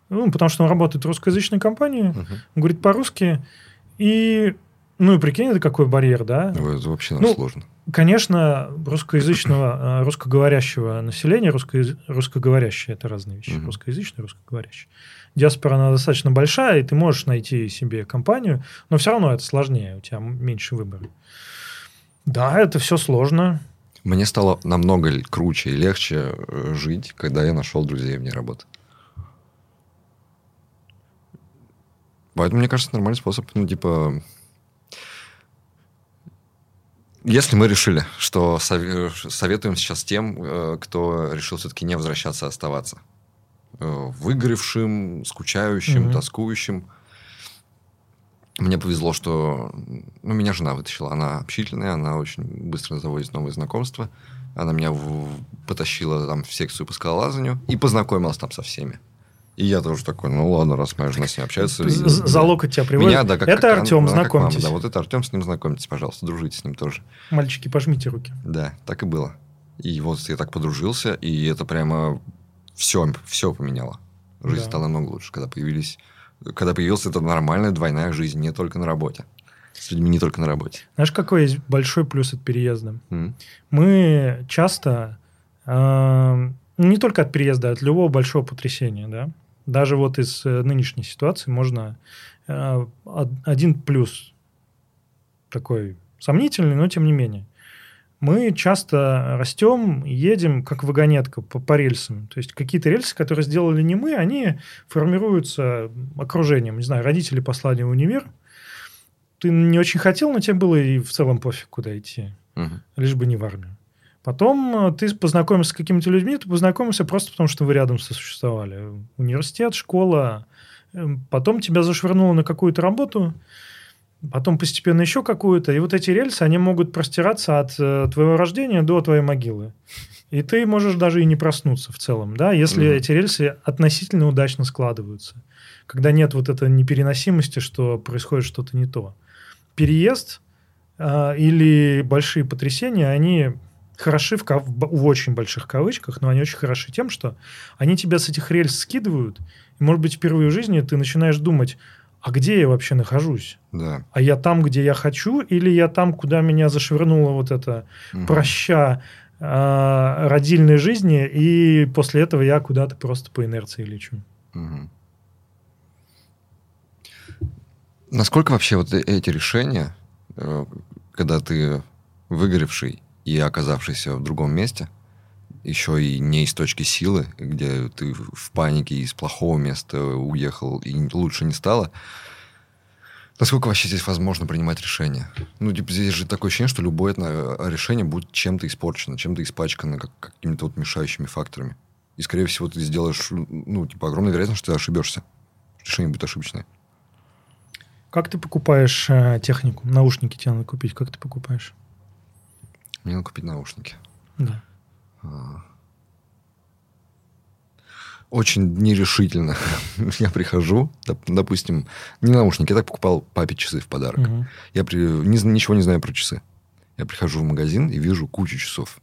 Ну, потому что он работает в русскоязычной компании, он говорит по-русски, и, ну, и прикинь, это какой барьер, да? Это вообще Ну, сложно. Конечно, русскоязычного, а, русскоговорящего населения, русско, русскоговорящие – это разные вещи, Мгм. русскоязычные, русскоговорящие. Диаспора, она достаточно большая, и ты можешь найти себе компанию, но все равно это сложнее, у тебя меньше выбора. Да, это все сложно. Мне стало намного круче и легче э, жить, когда я нашел друзей вне работы. Поэтому, мне кажется, нормальный способ, ну, типа... Если мы решили, что сове- советуем сейчас тем, э, кто решил все-таки не возвращаться, а оставаться э, выгоревшим, скучающим, Мгм. тоскующим, мне повезло, что ну, меня жена вытащила. Она общительная, она очень быстро заводит новые знакомства. Она меня в- потащила там в секцию по скалолазанию и познакомилась там со всеми. И я тоже такой, ну ладно, раз моя жена с ней общается. За локоть тебя приводят. Меня, да, как, это как Артем, она- как мама, знакомьтесь. да, вот это Артем, с ним знакомьтесь, пожалуйста, дружите с ним тоже. Мальчики, пожмите руки. Да, так и было. И вот я так подружился, и это прямо все, все поменяло. Жизнь Да. стала намного лучше, когда появились... Когда появилась эта нормальная двойная жизнь, не только на работе. С людьми не только на работе. Знаешь, какой есть большой плюс от переезда? М. мы часто э, не только от переезда, а от любого большого потрясения, да, даже вот из э, нынешней ситуации можно э, од- один плюс такой сомнительный, но тем не менее. Мы часто растем, едем как вагонетка по, по рельсам. То есть какие-то рельсы, которые сделали не мы, они формируются окружением. Не знаю, родители послали в универ, ты не очень хотел, но тебе было и в целом пофиг, куда идти. Угу. Лишь бы не в армию. Потом э, ты познакомился с какими-то людьми, ты познакомился просто потому, что вы рядом сосуществовали. Университет, школа. Эм, Потом тебя зашвырнуло на какую-то работу, потом постепенно еще какую-то. И вот эти рельсы, они могут простираться от э, твоего рождения до твоей могилы. И ты можешь даже и не проснуться в целом, да, если Мгм. эти рельсы относительно удачно складываются. Когда нет вот этой непереносимости, что происходит что-то не то. Переезд а, или большие потрясения, они хороши в, кав- в очень больших кавычках, но они очень хороши тем, что они тебя с этих рельс скидывают, и, может быть, впервые в жизни ты начинаешь думать, а где я вообще нахожусь? Да. А я там, где я хочу, или я там, куда меня зашвырнуло вот это Мгм. проща а, родильной жизни, и после этого я куда-то просто по инерции лечу. Мгм. Насколько вообще вот э- эти решения, э, когда ты выгоревший и оказавшийся в другом месте, еще и не из точки силы, где ты в панике из плохого места уехал и лучше не стало, насколько вообще здесь возможно принимать решения? Ну, типа, здесь же такое ощущение, что любое э, решение будет чем-то испорчено, чем-то испачкано, как, какими-то вот мешающими факторами. И, скорее всего, ты сделаешь, ну, типа, огромная вероятность, что ты ошибешься. Решение будет ошибочное. Как ты покупаешь э, технику? Наушники тебе надо купить. Как ты покупаешь? Мне надо купить наушники. Да. А. Очень нерешительно. я прихожу, доп- допустим, не наушники, я так покупал папе часы в подарок. Мгм. Я при- не ничего не знаю про часы. Я прихожу в магазин и вижу кучу часов.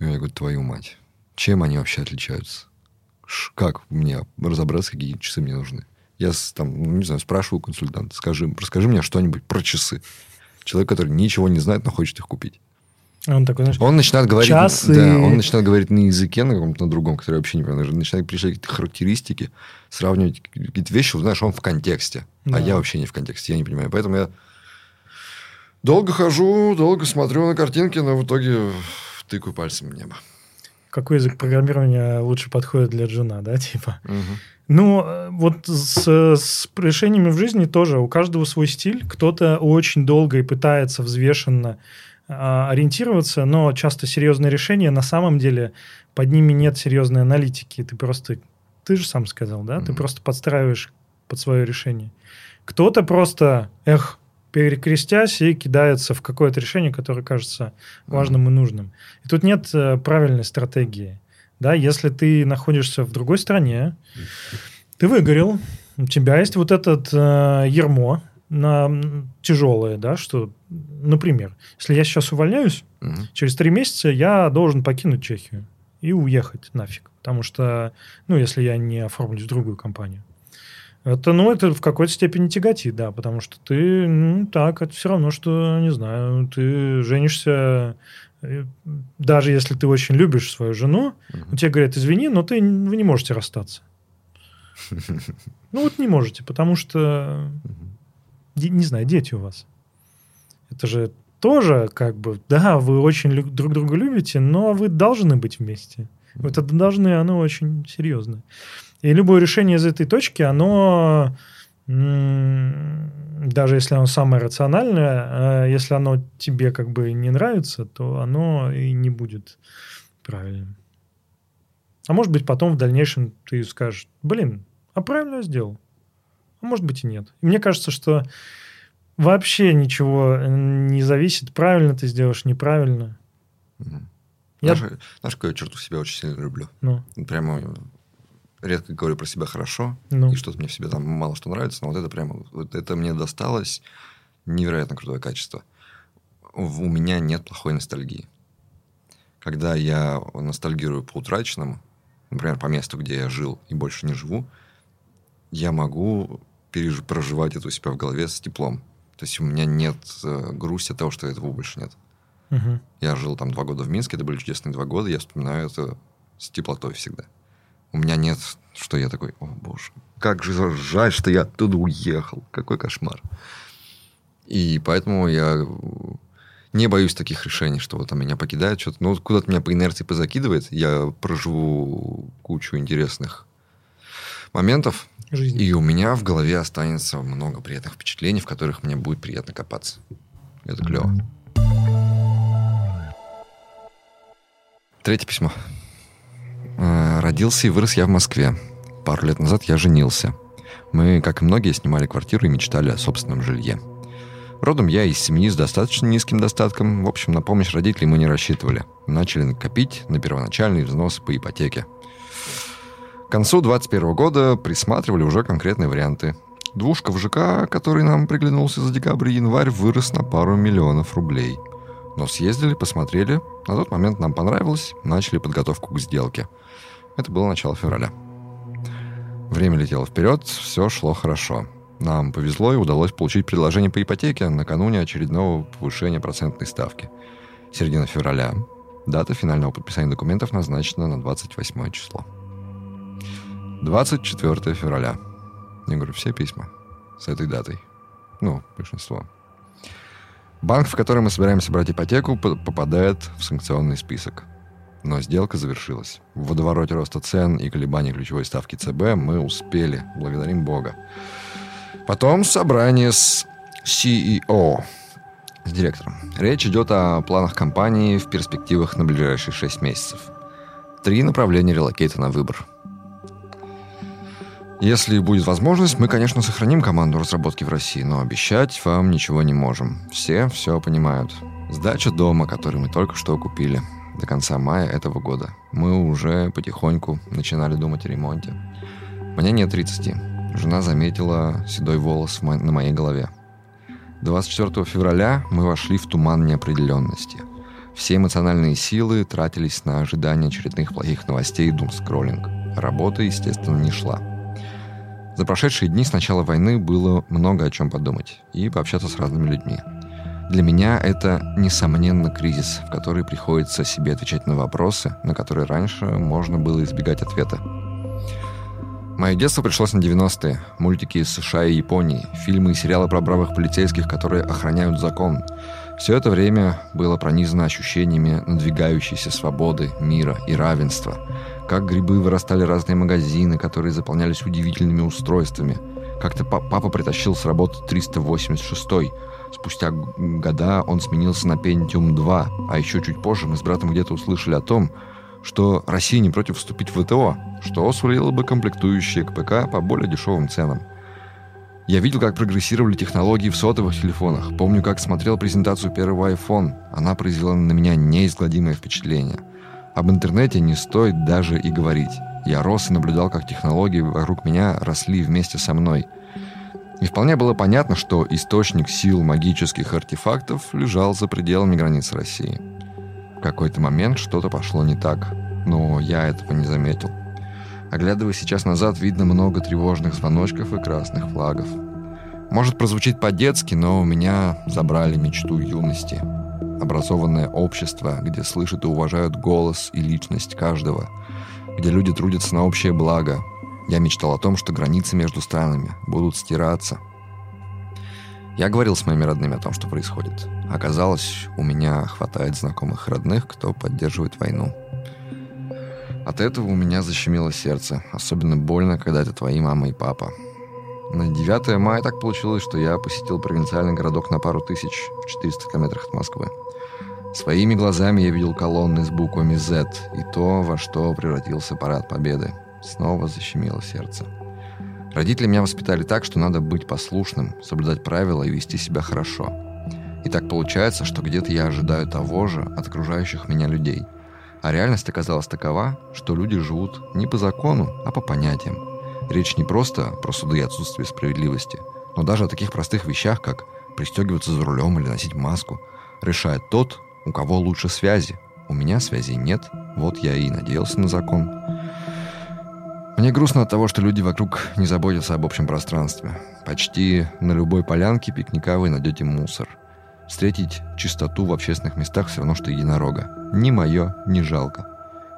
И я говорю, твою мать, чем они вообще отличаются? Ш- Как мне разобраться, какие часы мне нужны? Я там, ну, не знаю, спрашиваю консультанта, скажи, расскажи мне что-нибудь про часы. Человек, который ничего не знает, но хочет их купить. Он такой, знаешь, Он начинает говорить... Часы. Да, он начинает говорить на языке, на каком-то на другом, который я вообще не понимаю. Он начинает перечислять какие-то характеристики, сравнивать какие-то вещи. Знаешь, он в контексте. Да. А я вообще не в контексте, я не понимаю. Поэтому я долго хожу, долго смотрю на картинки, но в итоге тыкаю пальцем в небо. какой язык программирования лучше подходит для джуна, да, типа? Мгм. Ну, э, вот с, с решениями в жизни тоже. У каждого свой стиль. Кто-то очень долго и пытается взвешенно ориентироваться, но часто серьезные решения, на самом деле, под ними нет серьезной аналитики. Ты просто, ты же сам сказал, да? Ты Мгм. просто подстраиваешь под свое решение. Кто-то просто, эх, перекрестясь и кидается в какое-то решение, которое кажется важным и нужным. И тут нет э, правильной стратегии. Да, если ты находишься в другой стране, ты выгорел, у тебя есть вот этот э, ермо на тяжелое, да, что, например, если я сейчас увольняюсь, Мгм. через три месяца я должен покинуть Чехию и уехать нафиг, потому что, ну, если я не оформлюсь в другую компанию. Это, ну, это в какой-то степени тяготит, да, потому что ты, ну, так, это все равно, что, не знаю, ты женишься, э, даже если ты очень любишь свою жену, Мгм. тебе говорят, извини, но ты, вы не можете расстаться. Ну, вот не можете, потому что, не знаю, дети у вас. Это же тоже как бы, да, вы очень друг друга любите, но вы должны быть вместе. Вот это должны, оно очень серьезно. И любое решение из этой точки, оно, даже если оно самое рациональное, э, если оно тебе как бы не нравится, то оно и не будет правильным. А может быть, потом в дальнейшем ты скажешь, блин, а правильно я сделал? А может быть и нет. И мне кажется, что вообще ничего э, не зависит, правильно ты сделаешь, неправильно. Мгм. Я- Знаешь, знаешь, какую я черту себя очень сильно люблю? Ну, Прямо редко говорю про себя хорошо, ну. и что-то мне в себе там мало что нравится, но вот это прямо, вот это мне досталось невероятно крутое качество. У меня нет плохой ностальгии. Когда я ностальгирую по утраченному, например, по месту, где я жил и больше не живу, я могу переж- проживать это у себя в голове с теплом. То есть у меня нет э, грусти от того, что этого больше нет. Мгм. Я жил там два года в Минске, это были чудесные два года, я вспоминаю это с теплотой всегда. У меня нет, что я такой, о боже, как же жаль, что я оттуда уехал, какой кошмар. И поэтому я э, не боюсь таких решений, что вот там меня покидает что-то. Ну, куда-то меня по инерции позакидывает, я проживу кучу интересных моментов, жизни. И у меня в голове останется много приятных впечатлений, в которых мне будет приятно копаться. Это клево. Третье письмо. Э, родился и вырос я в Москве. Пару лет назад я женился. Мы, как и многие, снимали квартиру и мечтали о собственном жилье. Родом я из семьи с достаточно низким достатком. В общем, на помощь родителей мы не рассчитывали. Начали накопить на первоначальный взнос по ипотеке. К концу 2021 года присматривали уже конкретные варианты. Двушка в ЖК, который нам приглянулся за декабрь и январь, вырос на пару миллионов рублей. Но съездили, посмотрели. На тот момент нам понравилось, начали подготовку к сделке. Это было начало февраля. Время летело вперед, все шло хорошо. Нам повезло и удалось получить предложение по ипотеке накануне очередного повышения процентной ставки. Середина февраля. Дата финального подписания документов назначена на 28 число. 24 февраля. Я говорю, все письма с этой датой. Ну, большинство. Банк, в который мы собираемся брать ипотеку, попадает в санкционный список. Но сделка завершилась. В водовороте роста цен и колебаний ключевой ставки ЦБ мы успели. Благодарим Бога. Потом собрание с CEO, с директором. Речь идет о планах компании в перспективах на ближайшие 6 месяцев. Три направления релокейта на выбор. Если будет возможность, мы, конечно, сохраним команду разработки в России, но обещать вам ничего не можем. Все все понимают. Сдача дома, который мы только что купили, до конца мая этого года. Мы уже потихоньку начинали думать о ремонте. Мне нет 30. Жена заметила седой волос на моей голове. 24 февраля мы вошли в туман неопределенности. Все эмоциональные силы тратились на ожидание очередных плохих новостей и дум-скроллинг. Работа, естественно, не шла. За прошедшие дни с начала войны было много о чем подумать и пообщаться с разными людьми. Для меня это, несомненно, кризис, в который приходится себе отвечать на вопросы, на которые раньше можно было избегать ответа. Мое детство пришлось на 90-е. Мультики из США и Японии, фильмы и сериалы про бравых полицейских, которые охраняют закон. Все это время было пронизано ощущениями надвигающейся свободы, мира и равенства – как грибы вырастали разные магазины, которые заполнялись удивительными устройствами. Как-то папа притащил с работы 386 Спустя года он сменился на Pentium 2, а еще чуть позже мы с братом где-то услышали о том, что Россия не против вступить в ВТО, что сулило бы комплектующие к ПК по более дешевым ценам. Я видел, как прогрессировали технологии в сотовых телефонах. Помню, как смотрел презентацию первого iPhone. Она произвела на меня неизгладимое впечатление – об интернете не стоит даже и говорить. Я рос и наблюдал, как технологии вокруг меня росли вместе со мной. И вполне было понятно, что источник сил магических артефактов лежал за пределами границ России. В какой-то момент что-то пошло не так, но я этого не заметил. Оглядывая сейчас назад, видно много тревожных звоночков и красных флагов. Может прозвучит по-детски, но у меня забрали мечту юности – образованное общество, где слышат и уважают голос и личность каждого, где люди трудятся на общее благо. Я мечтал о том, что границы между странами будут стираться. Я говорил с моими родными о том, что происходит. Оказалось, у меня хватает знакомых родных, кто поддерживает войну. От этого у меня защемило сердце. Особенно больно, когда это твои мама и папа. На 9 мая так получилось, что я посетил провинциальный городок на пару тысяч в 400 километрах от Москвы. Своими глазами я видел колонны с буквами Z и то, во что превратился парад Победы. Снова защемило сердце. Родители меня воспитали так, что надо быть послушным, соблюдать правила и вести себя хорошо. И так получается, что где-то я ожидаю того же от окружающих меня людей. А реальность оказалась такова, что люди живут не по закону, а по понятиям. Речь не просто про суды и отсутствие справедливости, но даже о таких простых вещах, как пристегиваться за рулем или носить маску, решает тот, у кого лучше связи? У меня связей нет. Вот я и надеялся на закон. Мне грустно от того, что люди вокруг не заботятся об общем пространстве. Почти на любой полянке пикника вы найдете мусор. Встретить чистоту в общественных местах все равно, что единорога. Ни мое, ни жалко.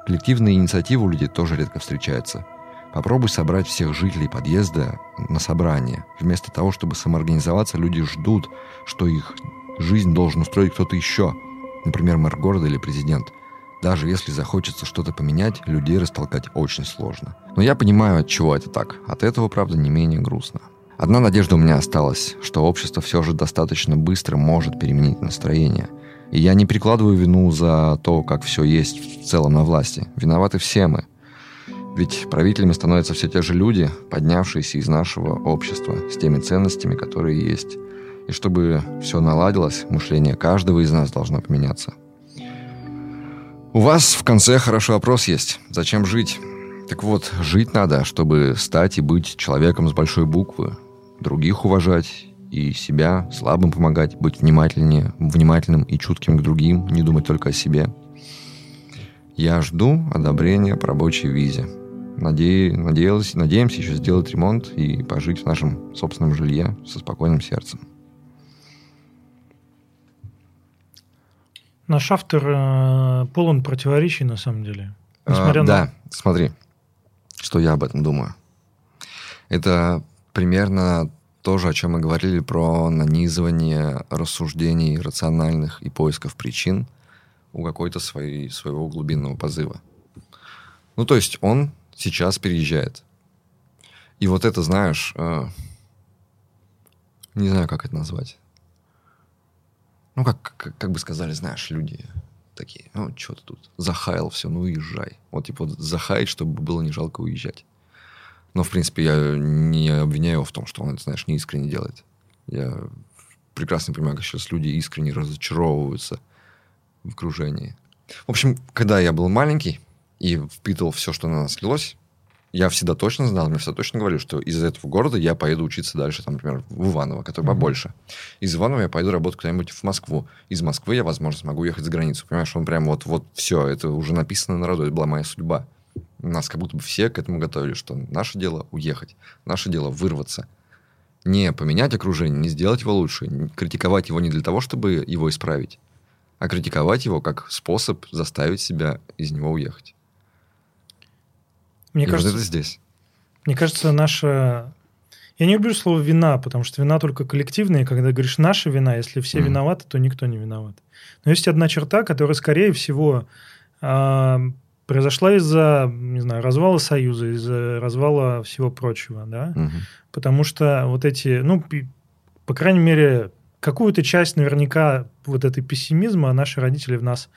Коллективные инициативы у людей тоже редко встречаются. Попробуй собрать всех жителей подъезда на собрание. Вместо того, чтобы самоорганизоваться, люди ждут, что их жизнь должен устроить кто-то еще – например, мэр города или президент. Даже если захочется что-то поменять, людей растолкать очень сложно. Но я понимаю, от чего это так. От этого, правда, не менее грустно. Одна надежда у меня осталась, что общество все же достаточно быстро может переменить настроение. И я не прикладываю вину за то, как все есть в целом на власти. Виноваты все мы. Ведь правителями становятся все те же люди, поднявшиеся из нашего общества, с теми ценностями, которые есть. И чтобы все наладилось, мышление каждого из нас должно поменяться. У вас в конце хороший вопрос есть. Зачем жить? Так вот, жить надо, чтобы стать и быть человеком с большой буквы, других уважать и себя, слабым помогать, быть внимательнее, внимательным и чутким к другим, не думать только о себе. Я жду одобрения по рабочей визе. Наде... Надеялась, надеемся еще сделать ремонт и пожить в нашем собственном жилье со спокойным сердцем. Наш автор э, полон противоречий, на самом деле. Несмотря а, на... Да, смотри, что я об этом думаю. Это примерно то же, о чем мы говорили про нанизывание рассуждений рациональных и поисков причин у какой-то своей, своего глубинного позыва. Ну, то есть он сейчас переезжает. И вот это, знаешь, э, не знаю, как это назвать ну, как, как, как бы сказали, знаешь, люди такие, ну, что ты тут, захаял все, ну, уезжай. Вот, типа, вот захаять, чтобы было не жалко уезжать. Но, в принципе, я не обвиняю его в том, что он знаешь, не искренне делает. Я прекрасно понимаю, как сейчас люди искренне разочаровываются в окружении. В общем, когда я был маленький и впитывал все, что на нас лилось, я всегда точно знал, мне всегда точно говорили, что из этого города я поеду учиться дальше, там, например, в Иваново, который mm-hmm. побольше. Из Иванова я пойду работать куда-нибудь в Москву. Из Москвы я, возможно, смогу ехать за границу. Понимаешь, он прям вот, вот все, это уже написано на роду, это была моя судьба. Нас как будто бы все к этому готовили, что наше дело уехать, наше дело вырваться. Не поменять окружение, не сделать его лучше, критиковать его не для того, чтобы его исправить, а критиковать его как способ заставить себя из него уехать. Мне и кажется, вот это здесь. Мне кажется, наша... Я не люблю слово «вина», потому что вина только коллективная. Когда говоришь «наша вина», если все mm. виноваты, то никто не виноват. Но есть одна черта, которая, скорее всего, э, произошла из-за, не знаю, развала Союза, из-за развала всего прочего, да? Mm-hmm. Потому что вот эти, ну, по крайней мере, какую-то часть наверняка вот этой пессимизма наши родители в нас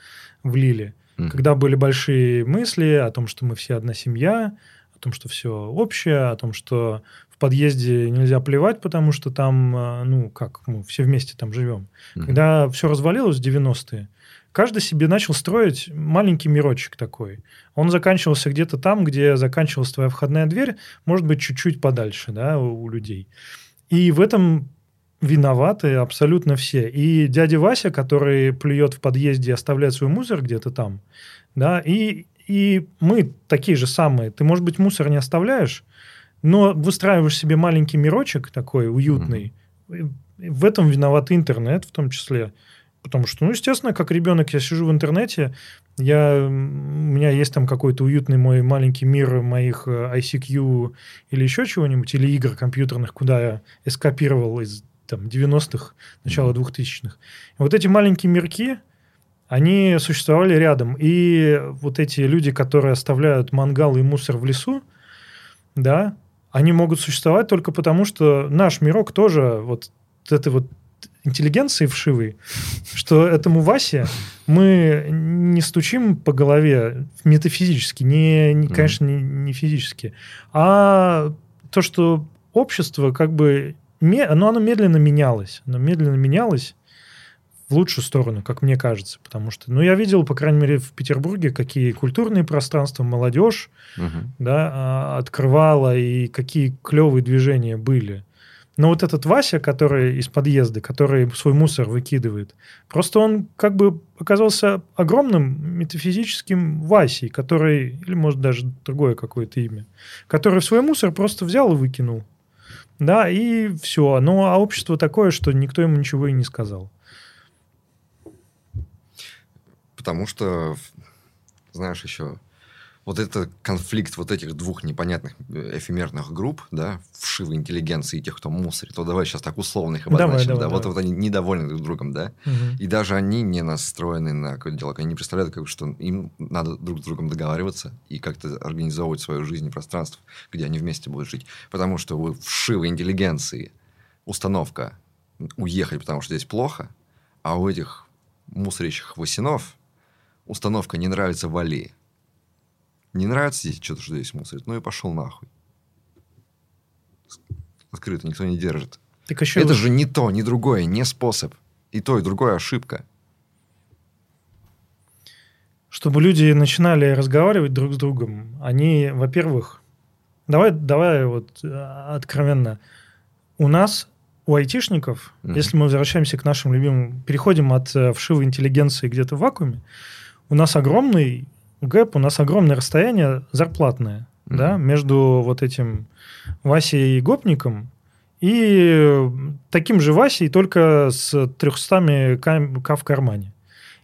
влили. Mm-hmm. Когда были большие мысли о том, что мы все одна семья, о том, что все общее, о том, что в подъезде нельзя плевать, потому что там, э, ну, как, мы все вместе там живем. Mm-hmm. Когда все развалилось в 90-е, каждый себе начал строить маленький мирочек такой. Он заканчивался где-то там, где заканчивалась твоя входная дверь, может быть, чуть-чуть подальше, да, у людей. И в этом виноваты абсолютно все. И дядя Вася, который плюет в подъезде и оставляет свой мусор где-то там, да, и, и мы такие же самые. Ты, может быть, мусор не оставляешь, но выстраиваешь себе маленький мирочек такой уютный. Mm-hmm. В этом виноват интернет в том числе. Потому что, ну, естественно, как ребенок, я сижу в интернете, я, у меня есть там какой-то уютный мой маленький мир моих э, ICQ или еще чего-нибудь, или игр компьютерных, куда я эскапировал из там, 90-х, начала 2000-х. вот эти маленькие мирки, они существовали рядом. И вот эти люди, которые оставляют мангал и мусор в лесу, да, они могут существовать только потому, что наш мирок тоже вот этой вот интеллигенции вшивой, что этому Васе мы не стучим по голове метафизически, не, не конечно, не, не физически, а то, что общество как бы но оно медленно менялось. Оно медленно менялось в лучшую сторону, как мне кажется. Потому что, ну, я видел, по крайней мере, в Петербурге, какие культурные пространства молодежь угу. да, а, открывала и какие клевые движения были. Но вот этот Вася, который из подъезда, который свой мусор выкидывает, просто он как бы оказался огромным метафизическим Васей, который, или может даже другое какое-то имя, который свой мусор просто взял и выкинул. Да, и все. Ну, а общество такое, что никто ему ничего и не сказал. Потому что, знаешь, еще вот этот конфликт вот этих двух непонятных э, эфемерных групп, да, вшивой интеллигенции и тех, кто мусорит, то давай сейчас так условно их обозначим, давай, давай, да, давай. Вот, вот они недовольны друг другом, да, угу. и даже они не настроены на какой-то диалог, они не представляют, как, что им надо друг с другом договариваться и как-то организовывать свою жизнь и пространство, где они вместе будут жить, потому что у вшивой интеллигенции установка уехать, потому что здесь плохо, а у этих мусорящих восинов установка не нравится Вали не нравится здесь что-то, что здесь мусорит, ну и пошел нахуй. Открыто никто не держит. Так еще Это же не то, не другое, не способ. И то, и другое ошибка. Чтобы люди начинали разговаривать друг с другом, они, во-первых, давай, давай вот э, откровенно, у нас, у айтишников, mm-hmm. если мы возвращаемся к нашим любимым, переходим от э, вшивой интеллигенции где-то в вакууме, у нас огромный гэп, у нас огромное расстояние зарплатное, mm-hmm. да, между вот этим Васей и Гопником и таким же Васей, только с 300 к в кармане.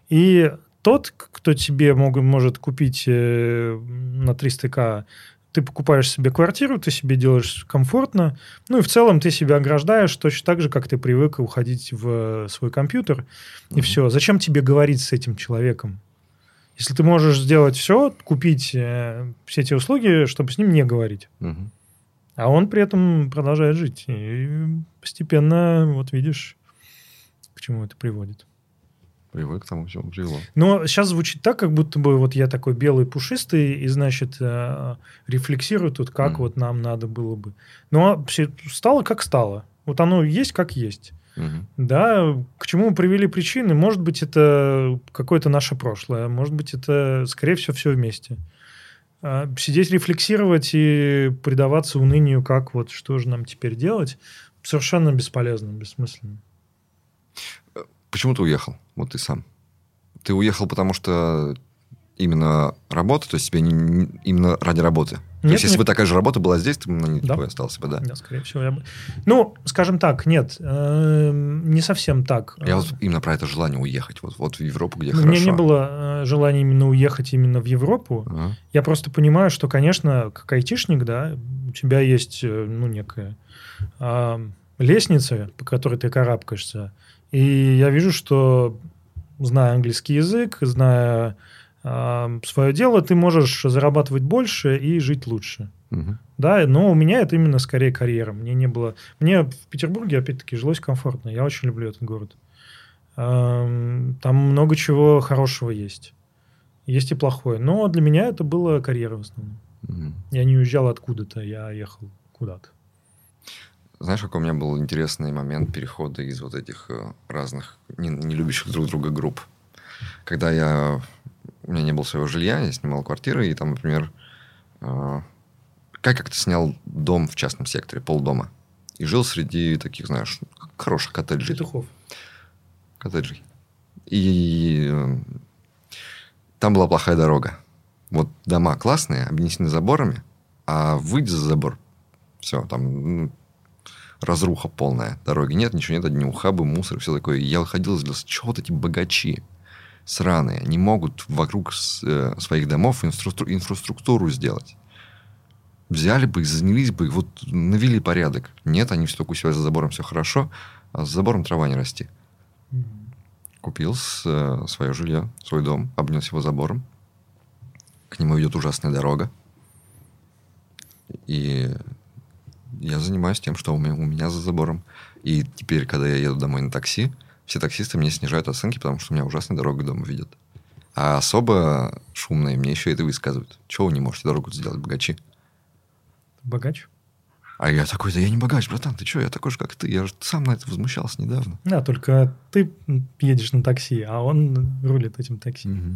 И тот, кто тебе мог, может купить э, на 300к, ты покупаешь себе квартиру, ты себе делаешь комфортно, ну и в целом ты себя ограждаешь точно так же, как ты привык уходить в свой компьютер, mm-hmm. и все. Зачем тебе говорить с этим человеком? Если ты можешь сделать все, купить э, все эти услуги, чтобы с ним не говорить. Угу. А он при этом продолжает жить. И постепенно, вот видишь, к чему это приводит. Привык к тому, к чему привело. Но сейчас звучит так, как будто бы вот я такой белый пушистый, и, значит, э, рефлексирую тут, как mm. вот нам надо было бы. Но стало как стало. Вот оно есть как есть. Угу. Да, к чему привели причины? Может быть, это какое-то наше прошлое, может быть, это, скорее всего, все вместе. А сидеть рефлексировать и предаваться унынию, как вот что же нам теперь делать, совершенно бесполезно, бессмысленно. Почему ты уехал? Вот ты сам. Ты уехал, потому что именно работа, то есть тебе не, не, именно ради работы? Нет, То есть, если бы такая же работа была здесь, ты бы ней да. остался бы, да? Да, скорее всего. Я бы... Ну, скажем так, нет, э, не совсем так. Я вот именно про это желание уехать, вот, вот в Европу, где У хорошо. У меня не было э, желания именно уехать именно в Европу. Ага. Я просто понимаю, что, конечно, как айтишник, да, у тебя есть, э, ну, некая э, лестница, по которой ты карабкаешься. И я вижу, что, зная английский язык, зная свое дело, ты можешь зарабатывать больше и жить лучше. Угу. Да, но у меня это именно скорее карьера. Мне не было... Мне в Петербурге, опять-таки, жилось комфортно. Я очень люблю этот город. Там много чего хорошего есть. Есть и плохое. Но для меня это была карьера в основном. Угу. Я не уезжал откуда-то, я ехал куда-то. Знаешь, какой у меня был интересный момент перехода из вот этих э, разных не, не любящих друг друга групп. Когда я у меня не было своего жилья, я снимал квартиры, и там, например, э, как как-то снял дом в частном секторе, полдома. И жил среди таких, знаешь, хороших коттеджей. Петухов. Коттеджей. И э, там была плохая дорога. Вот дома классные, обнесены заборами, а выйди за забор, все, там ну, разруха полная. Дороги нет, ничего нет, одни ухабы, мусор, все такое. И я ходил и чего вот эти богачи? Сраные, не могут вокруг э, своих домов инфраструктуру, инфраструктуру сделать. Взяли бы занялись бы, вот навели порядок. Нет, они все только у себя за забором все хорошо, а за забором трава не расти. Купил с, э, свое жилье, свой дом, обнес его забором. К нему идет ужасная дорога. И я занимаюсь тем, что у меня, у меня за забором. И теперь, когда я еду домой на такси, все таксисты мне снижают оценки, потому что у меня ужасная дорога дома видят. А особо шумные мне еще это высказывают. Чего вы не можете дорогу сделать, богачи? Богач? А я такой, да я не богач, братан, ты что, я такой же, как ты. Я же сам на это возмущался недавно. Да, только ты едешь на такси, а он рулит этим такси. Угу.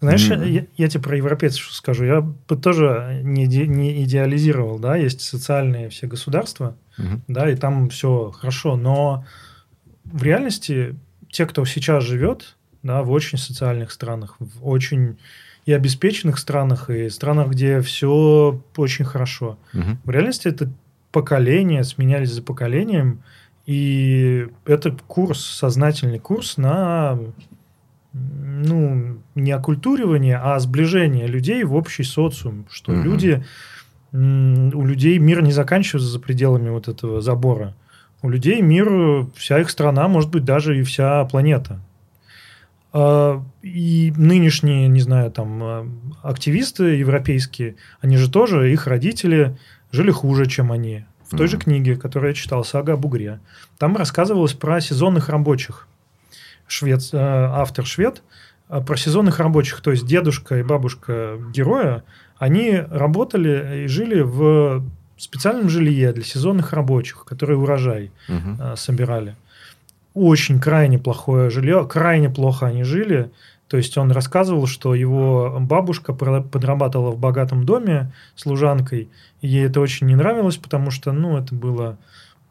Знаешь, mm-hmm. я, я тебе про европейцев скажу. Я бы тоже не, не идеализировал, да, есть социальные все государства, mm-hmm. да, и там все хорошо, но в реальности те, кто сейчас живет, да, в очень социальных странах, в очень и обеспеченных странах, и странах, где все очень хорошо. Угу. В реальности это поколения сменялись за поколением, и это курс, сознательный курс на ну, не оккультуривание, а сближение людей в общий социум, что угу. люди, у людей мир не заканчивается за пределами вот этого забора. У людей мир, вся их страна, может быть, даже и вся планета. А, и нынешние, не знаю, там, а, активисты европейские, они же тоже, их родители жили хуже, чем они. В той mm-hmm. же книге, которую я читал, «Сага о бугре», там рассказывалось про сезонных рабочих. Швед, э, автор швед, э, про сезонных рабочих, то есть дедушка и бабушка героя, они работали и жили в специальном жилье для сезонных рабочих, которые урожай угу. собирали. Очень крайне плохое жилье, крайне плохо они жили. То есть он рассказывал, что его бабушка подрабатывала в богатом доме служанкой. И ей это очень не нравилось, потому что, ну, это было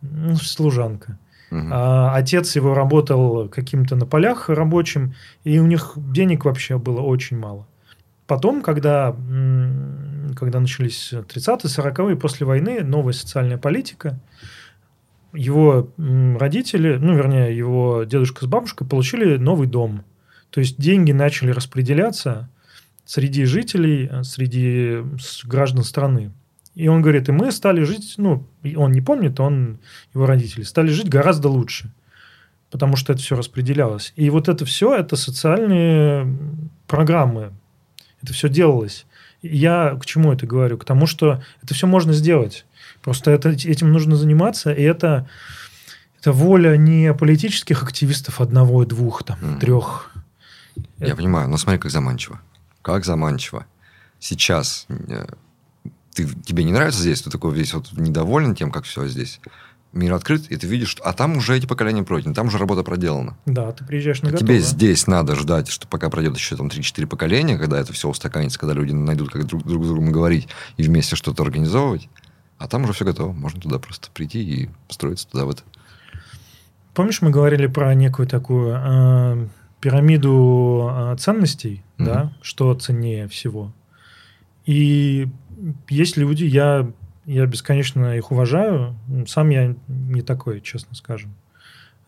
ну, служанка. Угу. А, отец его работал каким-то на полях рабочим, и у них денег вообще было очень мало. Потом, когда, когда начались 30-е, 40-е, после войны, новая социальная политика, его родители, ну, вернее, его дедушка с бабушкой получили новый дом. То есть деньги начали распределяться среди жителей, среди граждан страны. И он говорит, и мы стали жить, ну, он не помнит, он, его родители, стали жить гораздо лучше, потому что это все распределялось. И вот это все, это социальные программы, это все делалось. Я к чему это говорю? К тому, что это все можно сделать. Просто это, этим нужно заниматься, и это, это воля не политических активистов одного, двух, там, mm. трех. Я это... понимаю, но смотри, как заманчиво. Как заманчиво. Сейчас э, ты, тебе не нравится здесь, ты такой весь вот недоволен тем, как все здесь. Мир открыт, и ты видишь, что... А там уже эти поколения пройдены, там уже работа проделана. Да, ты приезжаешь на а Тебе здесь надо ждать, что пока пройдет еще там 3-4 поколения, когда это все устаканится, когда люди найдут, как друг, друг с другом говорить и вместе что-то организовывать. А там уже все готово. Можно туда просто прийти и строиться туда в это. Помнишь, мы говорили про некую такую э, пирамиду э, ценностей, mm-hmm. да, что ценнее всего. И есть люди, я, я бесконечно их уважаю, сам я не такой, честно скажем,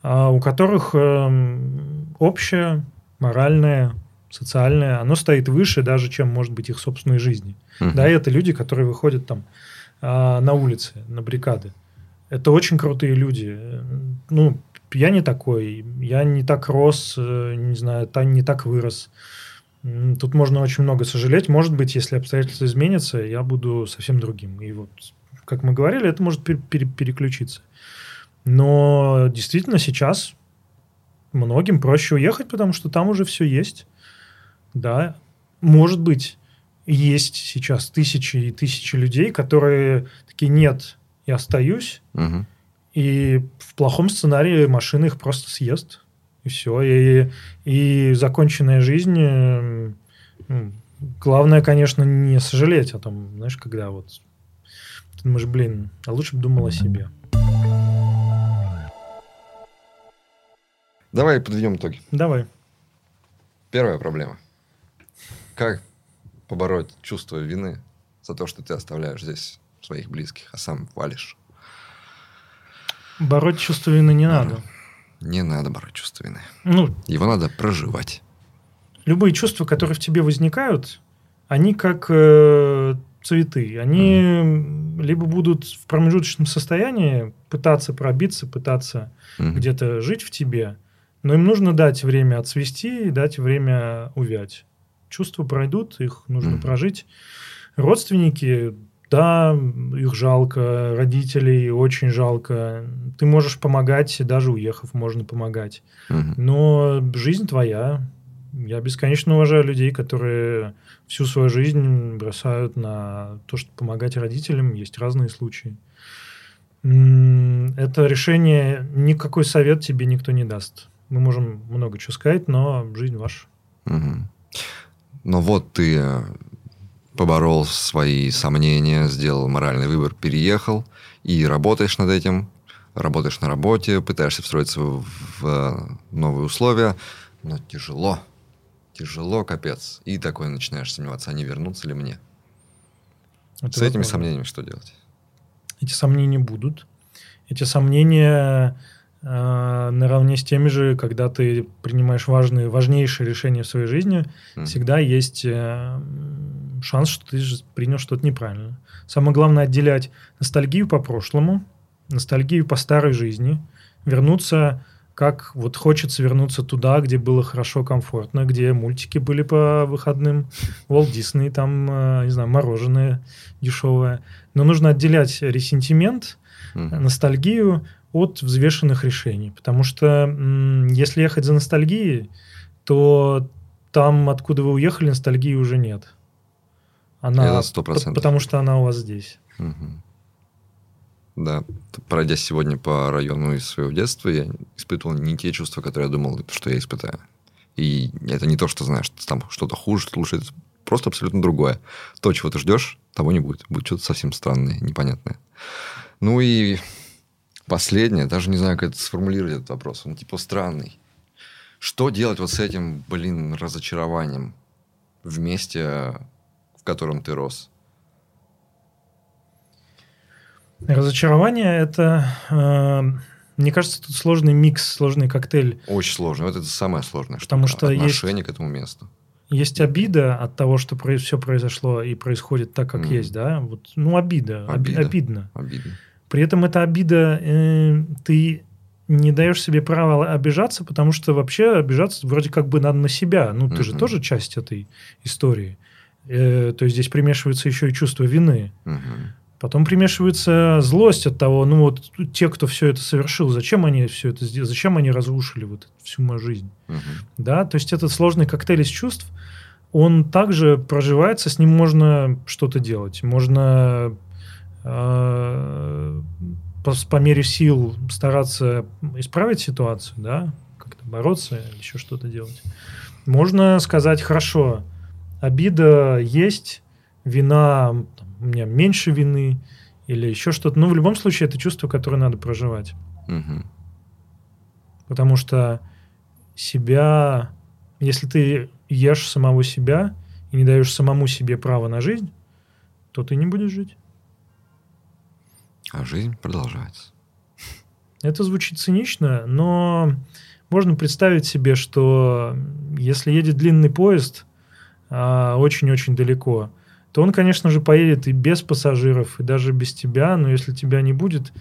а у которых э, общее, моральное, социальное, оно стоит выше даже, чем, может быть, их собственной жизни. Uh-huh. Да, это люди, которые выходят там э, на улицы, на баррикады. Это очень крутые люди. Ну, я не такой, я не так рос, э, не знаю, не так вырос. Тут можно очень много сожалеть. Может быть, если обстоятельства изменятся, я буду совсем другим. И вот, как мы говорили, это может пере- пере- переключиться. Но действительно сейчас многим проще уехать, потому что там уже все есть. Да, может быть, есть сейчас тысячи и тысячи людей, которые такие, нет, я остаюсь, угу. и в плохом сценарии машина их просто съест. И все. И, и законченная жизнь... Ну, главное, конечно, не сожалеть о том, знаешь, когда вот... Ты думаешь, блин, а лучше бы думал о себе. Давай подведем итоги. Давай. Первая проблема. Как побороть чувство вины за то, что ты оставляешь здесь своих близких, а сам валишь? Бороть чувство вины не надо. Не надо бороть чувство вины. Ну, Его надо проживать. Любые чувства, которые в тебе возникают, они как э, цветы. Они mm. либо будут в промежуточном состоянии пытаться пробиться, пытаться mm. где-то жить в тебе, но им нужно дать время отцвести и дать время увять. Чувства пройдут, их нужно mm. прожить. Родственники да, их жалко, родителей очень жалко. Ты можешь помогать, даже уехав, можно помогать. Угу. Но жизнь твоя. Я бесконечно уважаю людей, которые всю свою жизнь бросают на то, чтобы помогать родителям. Есть разные случаи. Это решение, никакой совет тебе никто не даст. Мы можем много чего сказать, но жизнь ваша. Угу. Но вот ты э, поборол свои сомнения, сделал моральный выбор, переехал и работаешь над этим, работаешь на работе, пытаешься встроиться в, в новые условия, но тяжело, тяжело, капец. И такой начинаешь сомневаться, а не вернуться ли мне? Это С этими сомнениями что делать? Эти сомнения будут. Эти сомнения э, наравне с теми же, когда ты принимаешь важные, важнейшие решения в своей жизни, Мгм. всегда есть э, шанс, что ты же принял что-то неправильно. Самое главное отделять ностальгию по прошлому, ностальгию по старой жизни, вернуться, как вот хочется вернуться туда, где было хорошо, комфортно, где мультики были по выходным, Walt Disney, там, э, не знаю, мороженое дешевое. Но нужно отделять ресентимент, ностальгию от взвешенных решений. Потому что если ехать за ностальгией, то там, откуда вы уехали, ностальгии уже нет. Она, Это сто процентов. Потому что она у вас здесь. Мгм. Да, пройдя сегодня по району из своего детства, я испытывал не те чувства, которые я думал, что я испытаю. И это не то, что знаешь, там что-то хуже, что лучше, это просто абсолютно другое. То, чего ты ждешь, того не будет. Будет что-то совсем странное, непонятное. Ну и последнее, даже не знаю, как это сформулировать этот вопрос, он типа странный. Что делать вот с этим, блин, разочарованием в месте, в котором ты рос? Разочарование – это, э, мне кажется, тут сложный микс, сложный коктейль. Очень сложно. Вот это самое сложное. Потому штука. что есть- Отношение к этому месту. Есть обида от того, что все произошло и происходит так, как Мгм. есть, да? Вот, ну, обида, оби- Обида. обидно. Обидно. При этом эта обида, э, ты не даешь себе права обижаться, потому что вообще обижаться вроде как бы надо на себя. Ну, ты же Мгм. тоже часть этой истории. Э, то есть здесь примешивается еще и чувство вины. Мгм. Потом примешивается злость от того, ну вот те, кто все это совершил, зачем они все это сделали, зачем они разрушили вот всю мою жизнь. Мгм. Да, то есть этот сложный коктейль из чувств, он также проживается, с ним можно что-то делать. Можно по, по мере сил стараться исправить ситуацию, да, как-то бороться, еще что-то делать. Можно сказать, хорошо, обида есть, вина, там, у меня меньше вины, или еще что-то. Но в любом случае это чувство, которое надо проживать. Мгм. Потому что себя, если ты ешь самого себя и не даешь самому себе право на жизнь, то ты не будешь жить. А жизнь продолжается. Это звучит цинично, но можно представить себе, что если едет длинный поезд а, очень-очень далеко, то он, конечно же, поедет и без пассажиров, и даже без тебя, но если тебя не будет,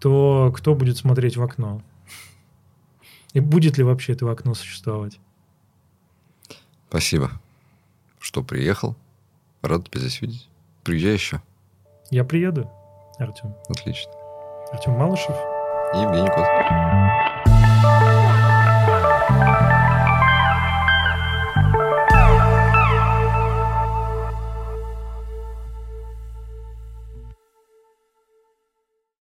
то кто будет смотреть в окно? И будет ли вообще это окно существовать? Спасибо, что приехал. Рад тебя здесь видеть. Приезжай еще. Я приеду, Артем. Отлично. Артем Малышев. И Евгений Кот.